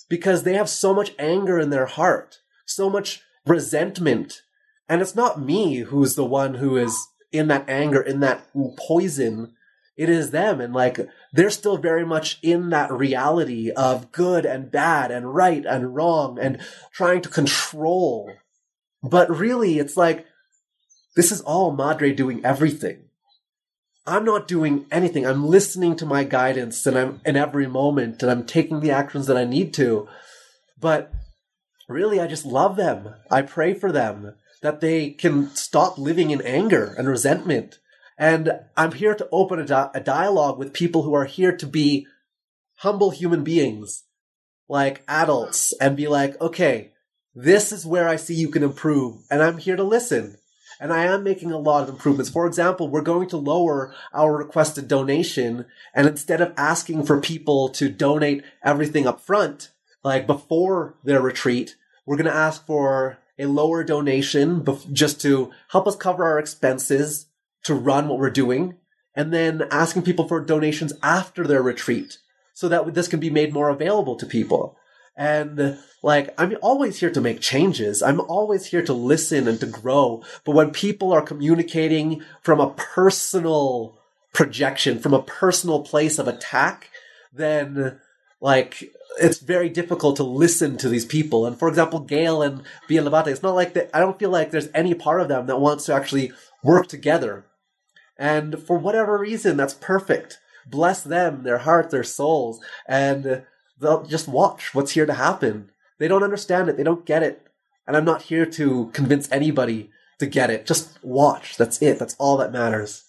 [SPEAKER 2] because they have so much anger in their heart so much resentment. And it's not me who's the one who is in that anger in that poison it is them. And like, they're still very much in that reality of good and bad and right and wrong and trying to control. But really, it's like, this is all Madre doing everything. I'm not doing anything. I'm listening to my guidance and I'm in every moment and I'm taking the actions that I need to. But really, I just love them. I pray for them that they can stop living in anger and resentment and I'm here to open a, di- a dialogue with people who are here to be humble human beings, like adults, and be like, okay, this is where I see you can improve, and I'm here to listen. And I am making a lot of improvements. For example, we're going to lower our requested donation, and instead of asking for people to donate everything up front, like before their retreat, we're going to ask for a lower donation just to help us cover our expenses to run what we're doing and then asking people for donations after their retreat so that this can be made more available to people. And like, I'm always here to make changes. I'm always here to listen and to grow. But when people are communicating from a personal projection, from a personal place of attack, then like, it's very difficult to listen to these people. And for example, Gayle and Bia Labate, it's not like that. I don't feel like there's any part of them that wants to actually work together and for whatever reason, that's perfect. Bless them, their heart, their souls, and they'll just watch what's here to happen. They don't understand it. They don't get it. And I'm not here to convince anybody to get it. Just watch. That's it. That's all that matters.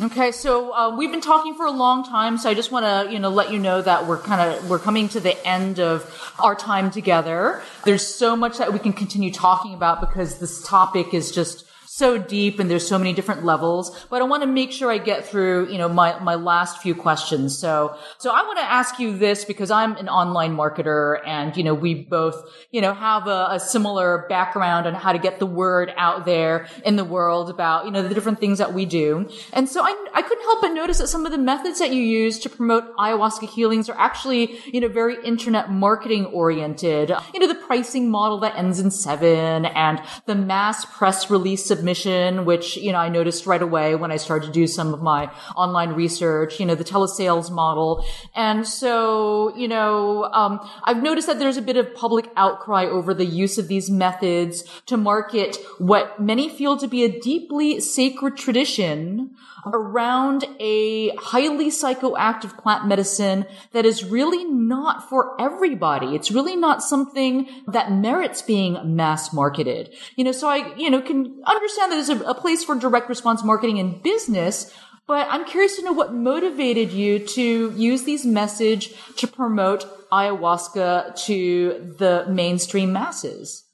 [SPEAKER 1] Okay, so uh, we've been talking for a long time, so I just want to, you know, let you know that we're kind of we're coming to the end of our time together. There's so much that we can continue talking about because this topic is just so deep and there's so many different levels, but I want to make sure I get through, you know, my, my last few questions. So, so I want to ask you this because I'm an online marketer and, you know, we both, you know, have a, a similar background on how to get the word out there in the world about, you know, the different things that we do. And so I, I couldn't help but notice that some of the methods that you use to promote ayahuasca healings are actually, you know, very internet marketing oriented. You know, the pricing model that ends in seven and the mass press release of submission, which, you know, I noticed right away when I started to do some of my online research, you know, the telesales model. And so, you know, um, I've noticed that there's a bit of public outcry over the use of these methods to market what many feel to be a deeply sacred tradition around a highly psychoactive plant medicine that is really not for everybody. It's really not something that merits being mass marketed. You know, so I, you know, can understand that there's a, a place for direct response marketing in business, but I'm curious to know what motivated you to use these message to promote ayahuasca to the mainstream masses.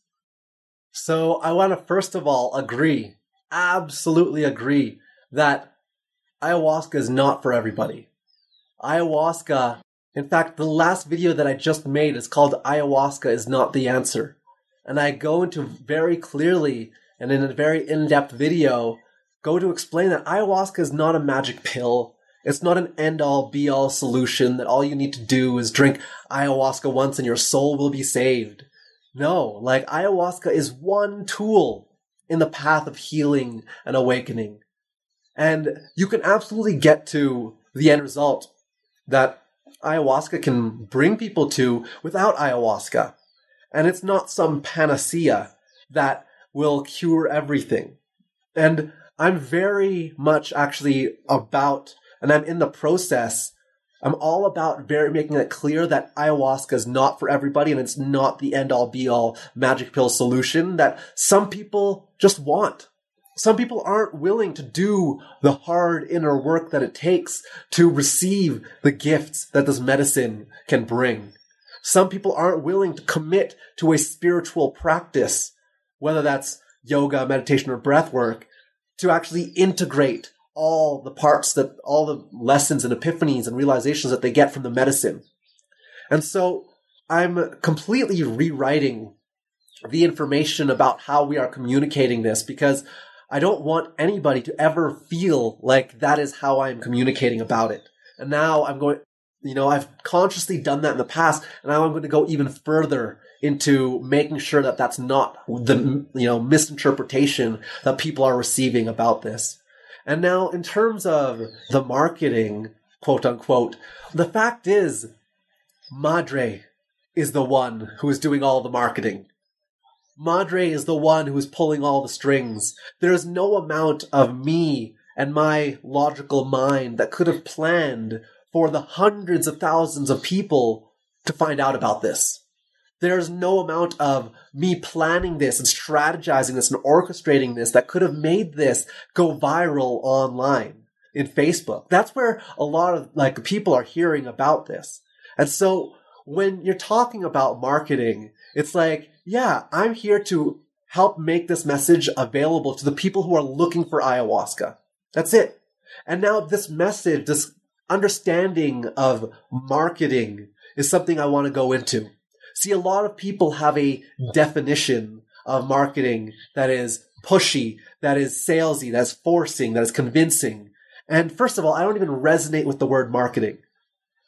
[SPEAKER 2] So I want to first of all agree, absolutely agree that ayahuasca is not for everybody. Ayahuasca, in fact, the last video that I just made is called Ayahuasca is not the answer. And I go into very clearly and in a very in-depth video, go to explain that ayahuasca is not a magic pill. It's not an end all be all solution that all you need to do is drink ayahuasca once and your soul will be saved. No, like ayahuasca is one tool in the path of healing and awakening. And you can absolutely get to the end result that ayahuasca can bring people to without ayahuasca. And it's not some panacea that will cure everything. And I'm very much actually about, and I'm in the process. I'm all about very making it clear that ayahuasca is not for everybody and it's not the end all be all magic pill solution that some people just want. Some people aren't willing to do the hard inner work that it takes to receive the gifts that this medicine can bring. Some people aren't willing to commit to a spiritual practice, whether that's yoga, meditation, or breath work, to actually integrate all the parts that, all the lessons and epiphanies and realizations that they get from the medicine. And so I'm completely rewriting the information about how we are communicating this because I don't want anybody to ever feel like that is how I'm communicating about it. And now I'm going, you know, I've consciously done that in the past, and now I'm going to go even further into making sure that that's not the, you know, misinterpretation that people are receiving about this. And now, in terms of the marketing, quote unquote, the fact is, Madre is the one who is doing all the marketing. Madre is the one who is pulling all the strings. There is no amount of me and my logical mind that could have planned for the hundreds of thousands of people to find out about this. There's no amount of me planning this and strategizing this and orchestrating this that could have made this go viral online in Facebook. That's where a lot of like people are hearing about this. And so when you're talking about marketing, it's like, yeah, I'm here to help make this message available to the people who are looking for ayahuasca. That's it. And now this message, this understanding of marketing is something I want to go into. See, a lot of people have a definition of marketing that is pushy, that is salesy, that's forcing, that is convincing. And first of all, I don't even resonate with the word marketing.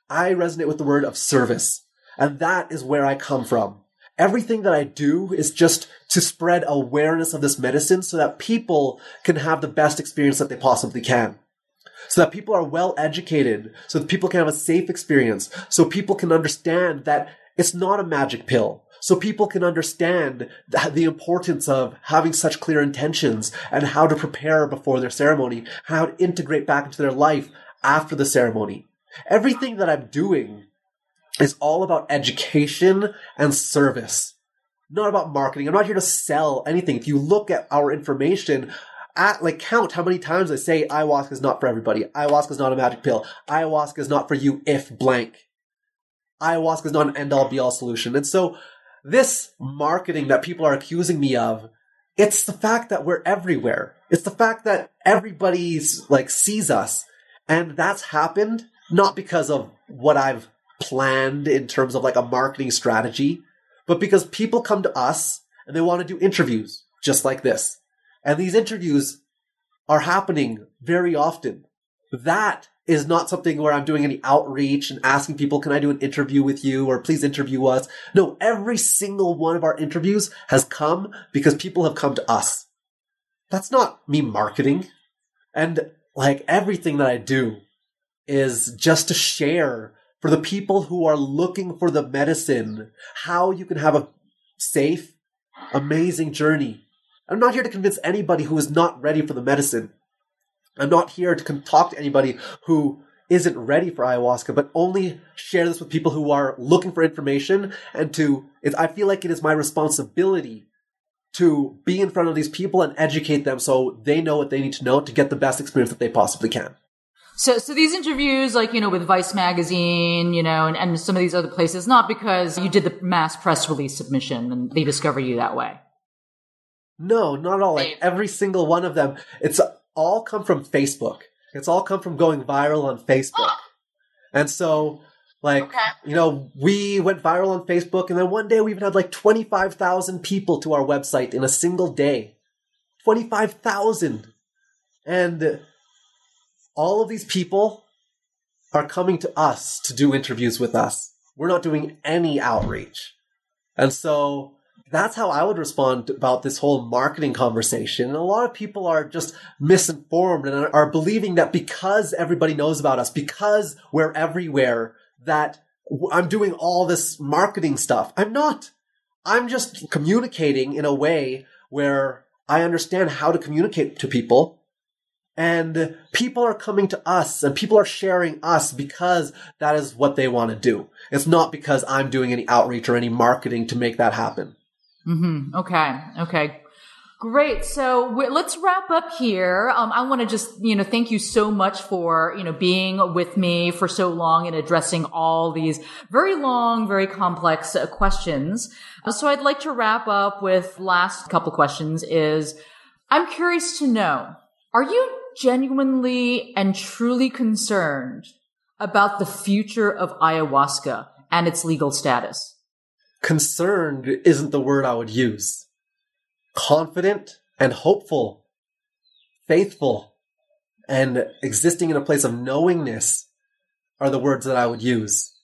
[SPEAKER 2] I resonate with the word of service. And that is where I come from. Everything that I do is just to spread awareness of this medicine so that people can have the best experience that they possibly can. So that people are well educated, so that people can have a safe experience, so people can understand that it's not a magic pill. So people can understand the importance of having such clear intentions and how to prepare before their ceremony, how to integrate back into their life after the ceremony. Everything that I'm doing is all about education and service, not about marketing. I'm not here to sell anything. If you look at our information, at like count how many times I say ayahuasca is not for everybody. Ayahuasca is not a magic pill. Ayahuasca is not for you if blank. Ayahuasca is not an end all be all solution. And so this marketing that people are accusing me of, it's the fact that we're everywhere. It's the fact that everybody's like sees us. And that's happened not because of what I've planned in terms of like a marketing strategy, but because people come to us and they want to do interviews just like this. And these interviews are happening very often. That is not something where I'm doing any outreach and asking people, can I do an interview with you or please interview us? No, every single one of our interviews has come because people have come to us. That's not me marketing. And like everything that I do is just to share for the people who are looking for the medicine, how you can have a safe, amazing journey. I'm not here to convince anybody who is not ready for the medicine. I'm not here to talk to anybody who isn't ready for ayahuasca, but only share this with people who are looking for information and to, I feel like it is my responsibility to be in front of these people and educate them so they know what they need to know to get the best experience that they possibly can.
[SPEAKER 1] So, so these interviews, like, you know, with Vice magazine, you know, and, and some of these other places, not because you did the mass press release submission and they discovered you that way.
[SPEAKER 2] No, not at all. Like every single one of them, it's all come from Facebook. It's all come from going viral on Facebook. And so, like, okay. you know, we went viral on Facebook, and then one day we even had like 25,000 people to our website in a single day. 25,000. And all of these people are coming to us to do interviews with us. We're not doing any outreach. And so that's how I would respond about this whole marketing conversation. And a lot of people are just misinformed and are believing that because everybody knows about us, because we're everywhere, that I'm doing all this marketing stuff. I'm not. I'm just communicating in a way where I understand how to communicate to people. And people are coming to us and people are sharing us because that is what they want to do. It's not because I'm doing any outreach or any marketing to make that happen.
[SPEAKER 1] Mm-hmm. Okay. Okay. Great. So let's wrap up here. Um, I want to just, you know, thank you so much for, you know, being with me for so long and addressing all these very long, very complex uh, questions. So I'd like to wrap up with last couple questions is I'm curious to know, are you genuinely and truly concerned about the future of ayahuasca and its legal status?
[SPEAKER 2] Concerned isn't the word I would use confident and hopeful, faithful, and existing in a place of knowingness are the words that I would use.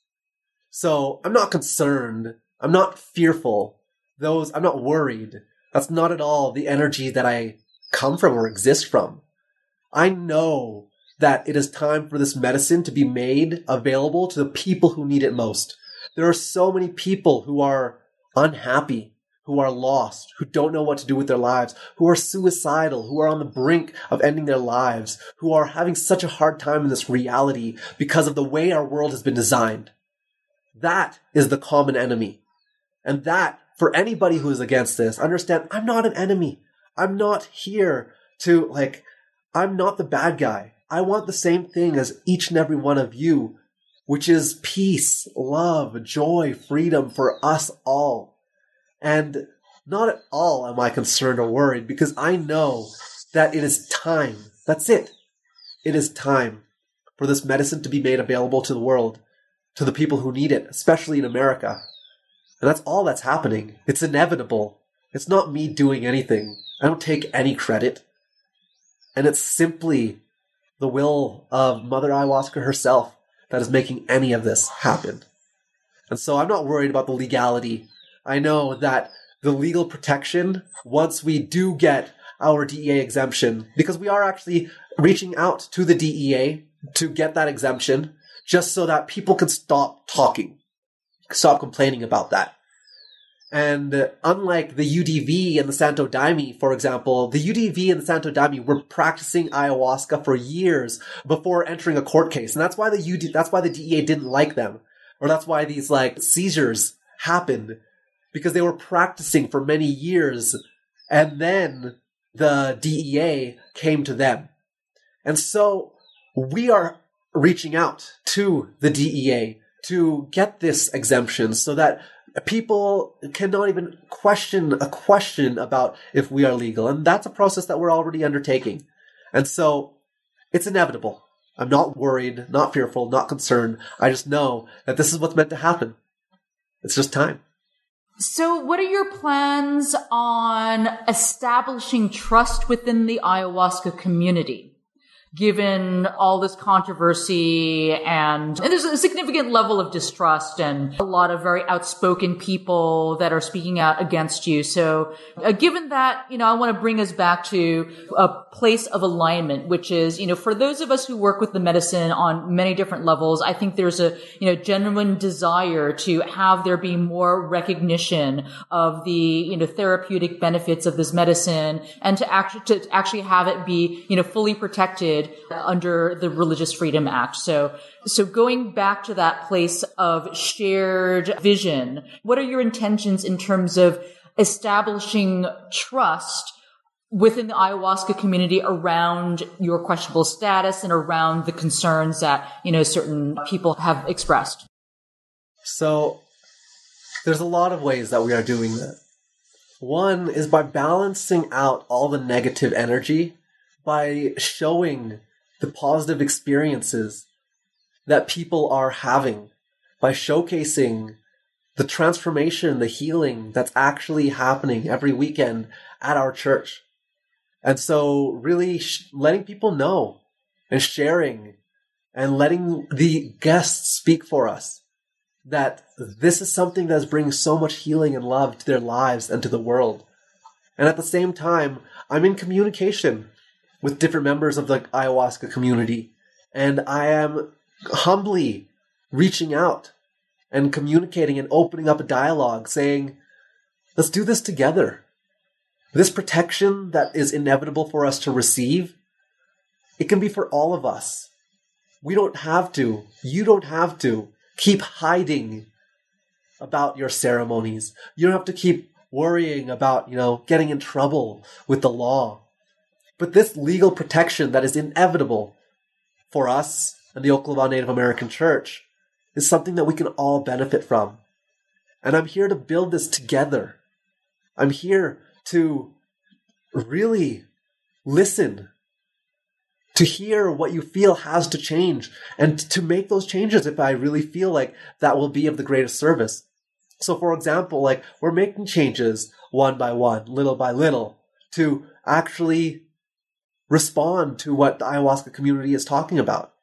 [SPEAKER 2] So I'm not concerned. I'm not fearful. Those, I'm not worried. That's not at all the energy that I come from or exist from. I know that it is time for this medicine to be made available to the people who need it most. There are so many people who are unhappy, who are lost, who don't know what to do with their lives, who are suicidal, who are on the brink of ending their lives, who are having such a hard time in this reality because of the way our world has been designed. That is the common enemy. And that, for anybody who is against this, understand I'm not an enemy. I'm not here to, like, I'm not the bad guy. I want the same thing as each and every one of you, which is peace, love, joy, freedom for us all. And not at all am I concerned or worried because I know that it is time. That's it. It is time for this medicine to be made available to the world, to the people who need it, especially in America. And that's all that's happening. It's inevitable. It's not me doing anything. I don't take any credit. And it's simply the will of Mother Ayahuasca herself that is making any of this happen. And so I'm not worried about the legality I know that the legal protection, once we do get our DEA exemption, because we are actually reaching out to the DEA to get that exemption, just so that people can stop talking, stop complaining about that. And unlike the UDV and the Santo Daime, for example, the UDV and the Santo Daime were practicing ayahuasca for years before entering a court case. And that's why the UD, that's why the DEA didn't like them. Or that's why these like seizures happened because they were practicing for many years and then the DEA came to them. And so we are reaching out to the DEA to get this exemption so that people cannot even question a question about if we are legal. And that's a process that we're already undertaking. And so it's inevitable. I'm not worried, not fearful, not concerned. I just know that this is what's meant to happen. It's just time.
[SPEAKER 1] So, what are your plans on establishing trust within the ayahuasca community? Given all this controversy and, and, there's a significant level of distrust and a lot of very outspoken people that are speaking out against you. So uh, given that, you know, I want to bring us back to a place of alignment, which is, you know, for those of us who work with the medicine on many different levels, I think there's a, you know, genuine desire to have there be more recognition of the, you know, therapeutic benefits of this medicine and to actually, to actually have it be, you know, fully protected under the Religious Freedom Act. So, so going back to that place of shared vision, what are your intentions in terms of establishing trust within the ayahuasca community around your questionable status and around the concerns that, you know, certain people have expressed?
[SPEAKER 2] So there's a lot of ways that we are doing that. One is by balancing out all the negative energy by showing the positive experiences that people are having, by showcasing the transformation, the healing that's actually happening every weekend at our church. And so, really sh- letting people know and sharing and letting the guests speak for us that this is something that is bringing so much healing and love to their lives and to the world. And at the same time, I'm in communication with different members of the ayahuasca community, and I am humbly reaching out and communicating and opening up a dialogue saying, let's do this together. This protection that is inevitable for us to receive, it can be for all of us. We don't have to, you don't have to keep hiding about your ceremonies. You don't have to keep worrying about, you know, getting in trouble with the law. But this legal protection that is inevitable for us and the Oklahoma Native American Church is something that we can all benefit from. And I'm here to build this together. I'm here to really listen, to hear what you feel has to change, and to make those changes if I really feel like that will be of the greatest service. So, for example, like we're making changes one by one, little by little, to actually respond to what the ayahuasca community is talking about.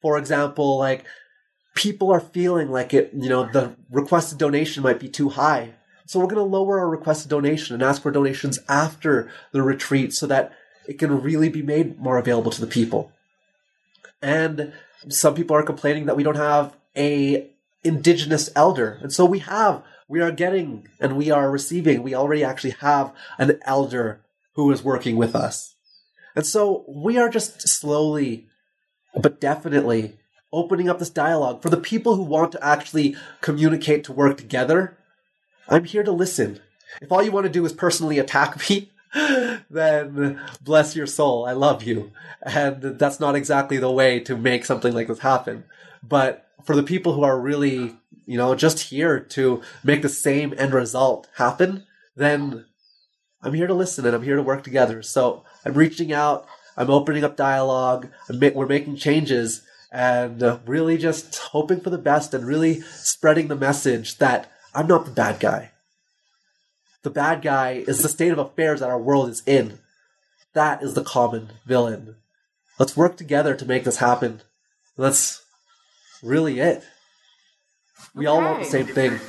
[SPEAKER 2] For example, like people are feeling like it, you know, the requested donation might be too high. So we're going to lower our requested donation and ask for donations after the retreat so that it can really be made more available to the people. And some people are complaining that we don't have a indigenous elder. And so we have, we are getting and we are receiving, we already actually have an elder who is working with us. And so we are just slowly, but definitely opening up this dialogue for the people who want to actually communicate to work together. I'm here to listen. If all you want to do is personally attack me, then bless your soul. I love you. And that's not exactly the way to make something like this happen. But for the people who are really, you know, just here to make the same end result happen, then I'm here to listen and I'm here to work together. So I'm reaching out. I'm opening up dialogue. Ma- we're making changes and uh, really just hoping for the best and really spreading the message that I'm not the bad guy. The bad guy is the state of affairs that our world is in. That is the common villain. Let's work together to make this happen. That's really it. We okay. all want the same thing.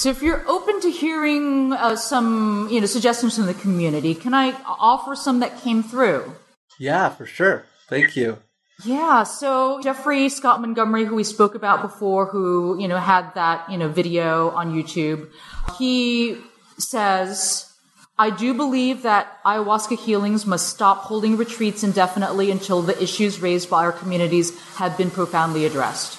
[SPEAKER 1] So, if you're open to hearing uh, some, you know, suggestions from the community, can I offer some that came through?
[SPEAKER 2] Yeah, for sure. Thank you.
[SPEAKER 1] Yeah, so Jeffrey Scott Montgomery, who we spoke about before, who, you know, had that, you know, video on YouTube, he says, I do believe that ayahuasca healings must stop holding retreats indefinitely until the issues raised by our communities have been profoundly addressed.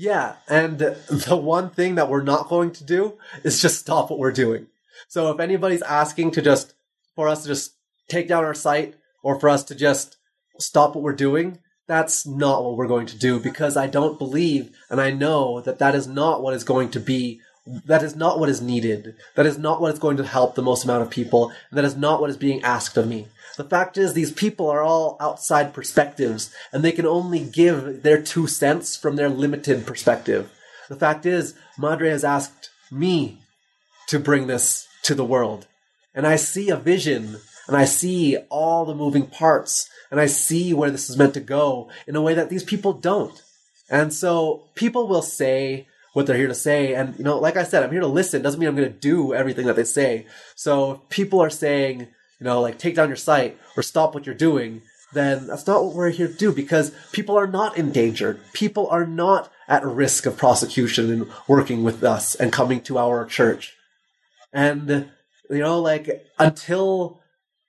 [SPEAKER 2] Yeah, and the one thing that we're not going to do is just stop what we're doing. So if anybody's asking to just, for us to just take down our site or for us to just stop what we're doing, that's not what we're going to do because I don't believe and I know that that is not what is going to be that is not what is needed. That is not what is going to help the most amount of people. And that is not what is being asked of me. The fact is, these people are all outside perspectives, and they can only give their two cents from their limited perspective. The fact is, Madre has asked me to bring this to the world. And I see a vision, and I see all the moving parts, and I see where this is meant to go in a way that these people don't. And so people will say what they're here to say. And, you know, like I said, I'm here to listen. Doesn't mean I'm going to do everything that they say. So people are saying, you know, like take down your site or stop what you're doing, then that's not what we're here to do because people are not endangered. People are not at risk of prosecution and working with us and coming to our church. And, you know, like until,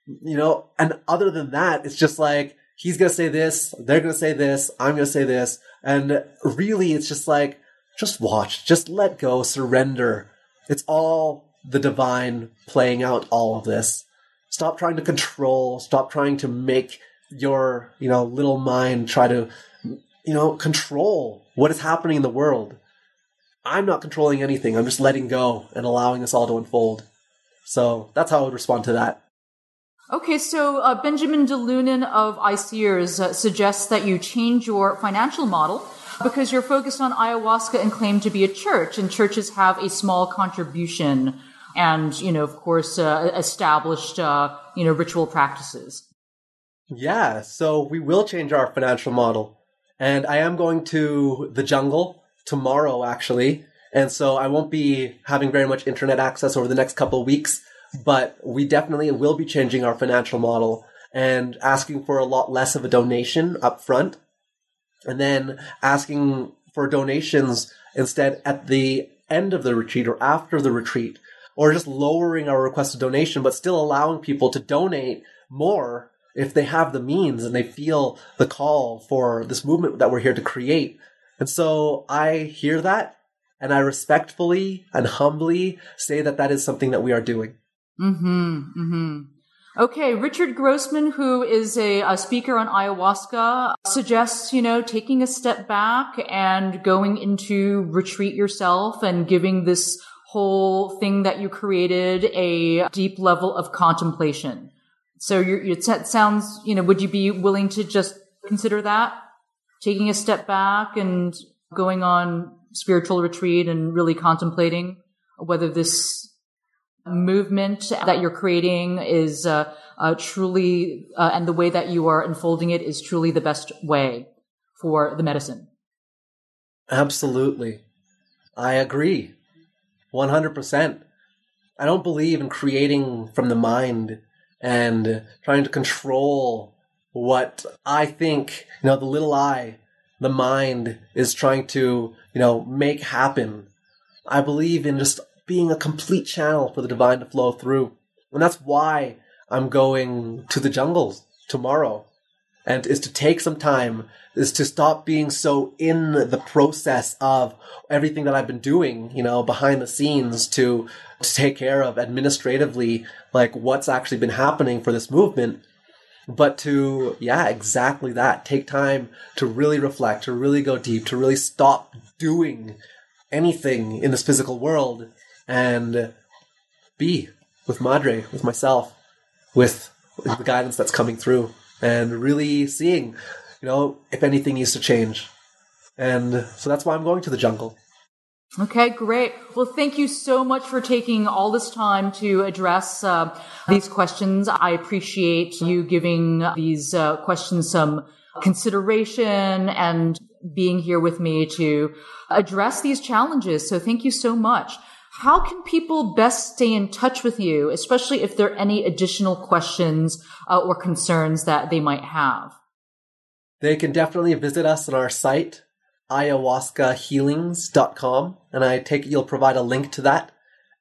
[SPEAKER 2] you know, and other than that, it's just like, he's going to say this, they're going to say this, I'm going to say this. And really, it's just like, just watch, just let go, surrender. It's all the divine playing out all of this. Stop trying to control, stop trying to make your, you know, little mind try to, you know, control what is happening in the world. I'm not controlling anything. I'm just letting go and allowing this all to unfold. So that's how I would respond to that.
[SPEAKER 1] Okay, so uh, Benjamin De Loenen of ICEERS uh, suggests that you change your financial model because you're focused on ayahuasca and claim to be a church, and churches have a small contribution and, you know, of course, uh, established, uh, you know, ritual practices.
[SPEAKER 2] Yeah, so we will change our financial model. And I am going to the jungle tomorrow, actually. And so I won't be having very much internet access over the next couple weeks, but we definitely will be changing our financial model and asking for a lot less of a donation up front and then asking for donations instead at the end of the retreat or after the retreat or just lowering our request requested donation but still allowing people to donate more if they have the means and they feel the call for this movement that we're here to create. And so I hear that and I respectfully and humbly say that that is something that we are doing.
[SPEAKER 1] Mm-hmm. Mm-hmm. Okay, Richard Grossman, who is a, a, speaker on ayahuasca, suggests, you know, taking a step back and going into retreat yourself and giving this whole thing that you created a deep level of contemplation. So it sounds, you know, would you be willing to just consider that? Taking a step back and going on spiritual retreat and really contemplating whether this movement that you're creating is uh, uh, truly, uh, and the way that you are unfolding it is truly the best way for the medicine.
[SPEAKER 2] Absolutely. I agree. 100%. I don't believe in creating from the mind and trying to control what I think, you know, the little I, the mind is trying to, you know, make happen. I believe in just being a complete channel for the divine to flow through. And that's why I'm going to the jungles tomorrow. And is to take some time, is to stop being so in the process of everything that I've been doing, you know, behind the scenes to, to take care of administratively, like what's actually been happening for this movement. But to, yeah, exactly that. Take time to really reflect, to really go deep, to really stop doing anything in this physical world and be with Madre, with myself, with the guidance that's coming through, and really seeing, you know, if anything needs to change. And so that's why I'm going to the jungle.
[SPEAKER 1] Okay, great. Well, thank you so much for taking all this time to address uh, these questions. I appreciate you giving these uh, questions some consideration and being here with me to address these challenges. So thank you so much. How can people best stay in touch with you, especially if there are any additional questions uh, or concerns that they might have?
[SPEAKER 2] They can definitely visit us on our site, ayahuascahealings.com, and I take it you'll provide a link to that.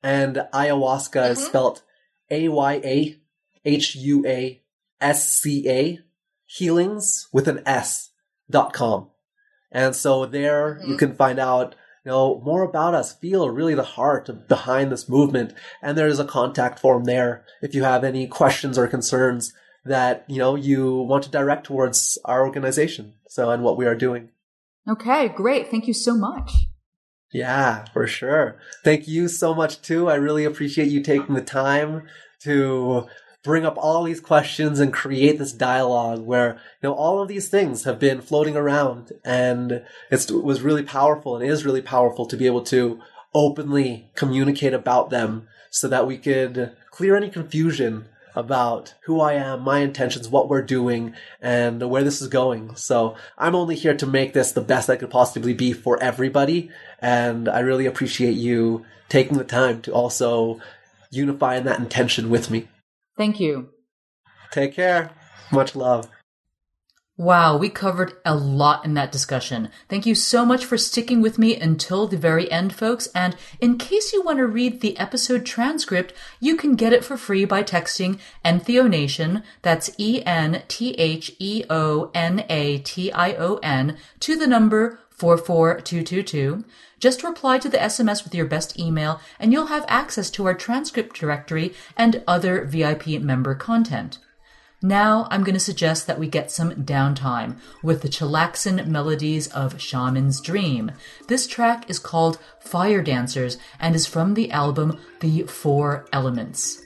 [SPEAKER 2] And ayahuasca mm-hmm. is spelled A Y A H U A S C A healings with an S dot com. And so there mm-hmm. you can find out you know, more about us, feel really the heart behind this movement. And there is a contact form there if you have any questions or concerns that, you know, you want to direct towards our organization. So, and what we are doing.
[SPEAKER 1] Okay, great. Thank you so much.
[SPEAKER 2] Yeah, for sure. Thank you so much too. I really appreciate you taking the time to bring up all these questions and create this dialogue where you know all of these things have been floating around and it was really powerful and is really powerful to be able to openly communicate about them so that we could clear any confusion about who I am, my intentions, what we're doing, and where this is going. So I'm only here to make this the best I could possibly be for everybody. And I really appreciate you taking the time to also unify in that intention with me.
[SPEAKER 1] Thank you.
[SPEAKER 2] Take care. Much love.
[SPEAKER 3] Wow, we covered a lot in that discussion. Thank you so much for sticking with me until the very end, folks. And in case you want to read the episode transcript, you can get it for free by texting Entheonation, that's E N T H E O N A T I O N, to the number 44222. Just reply to the SMS with your best email and you'll have access to our transcript directory and other VIP member content. Now I'm going to suggest that we get some downtime with the chillaxin melodies of Shaman's Dream. This track is called Fire Dancers and is from the album The Four Elements.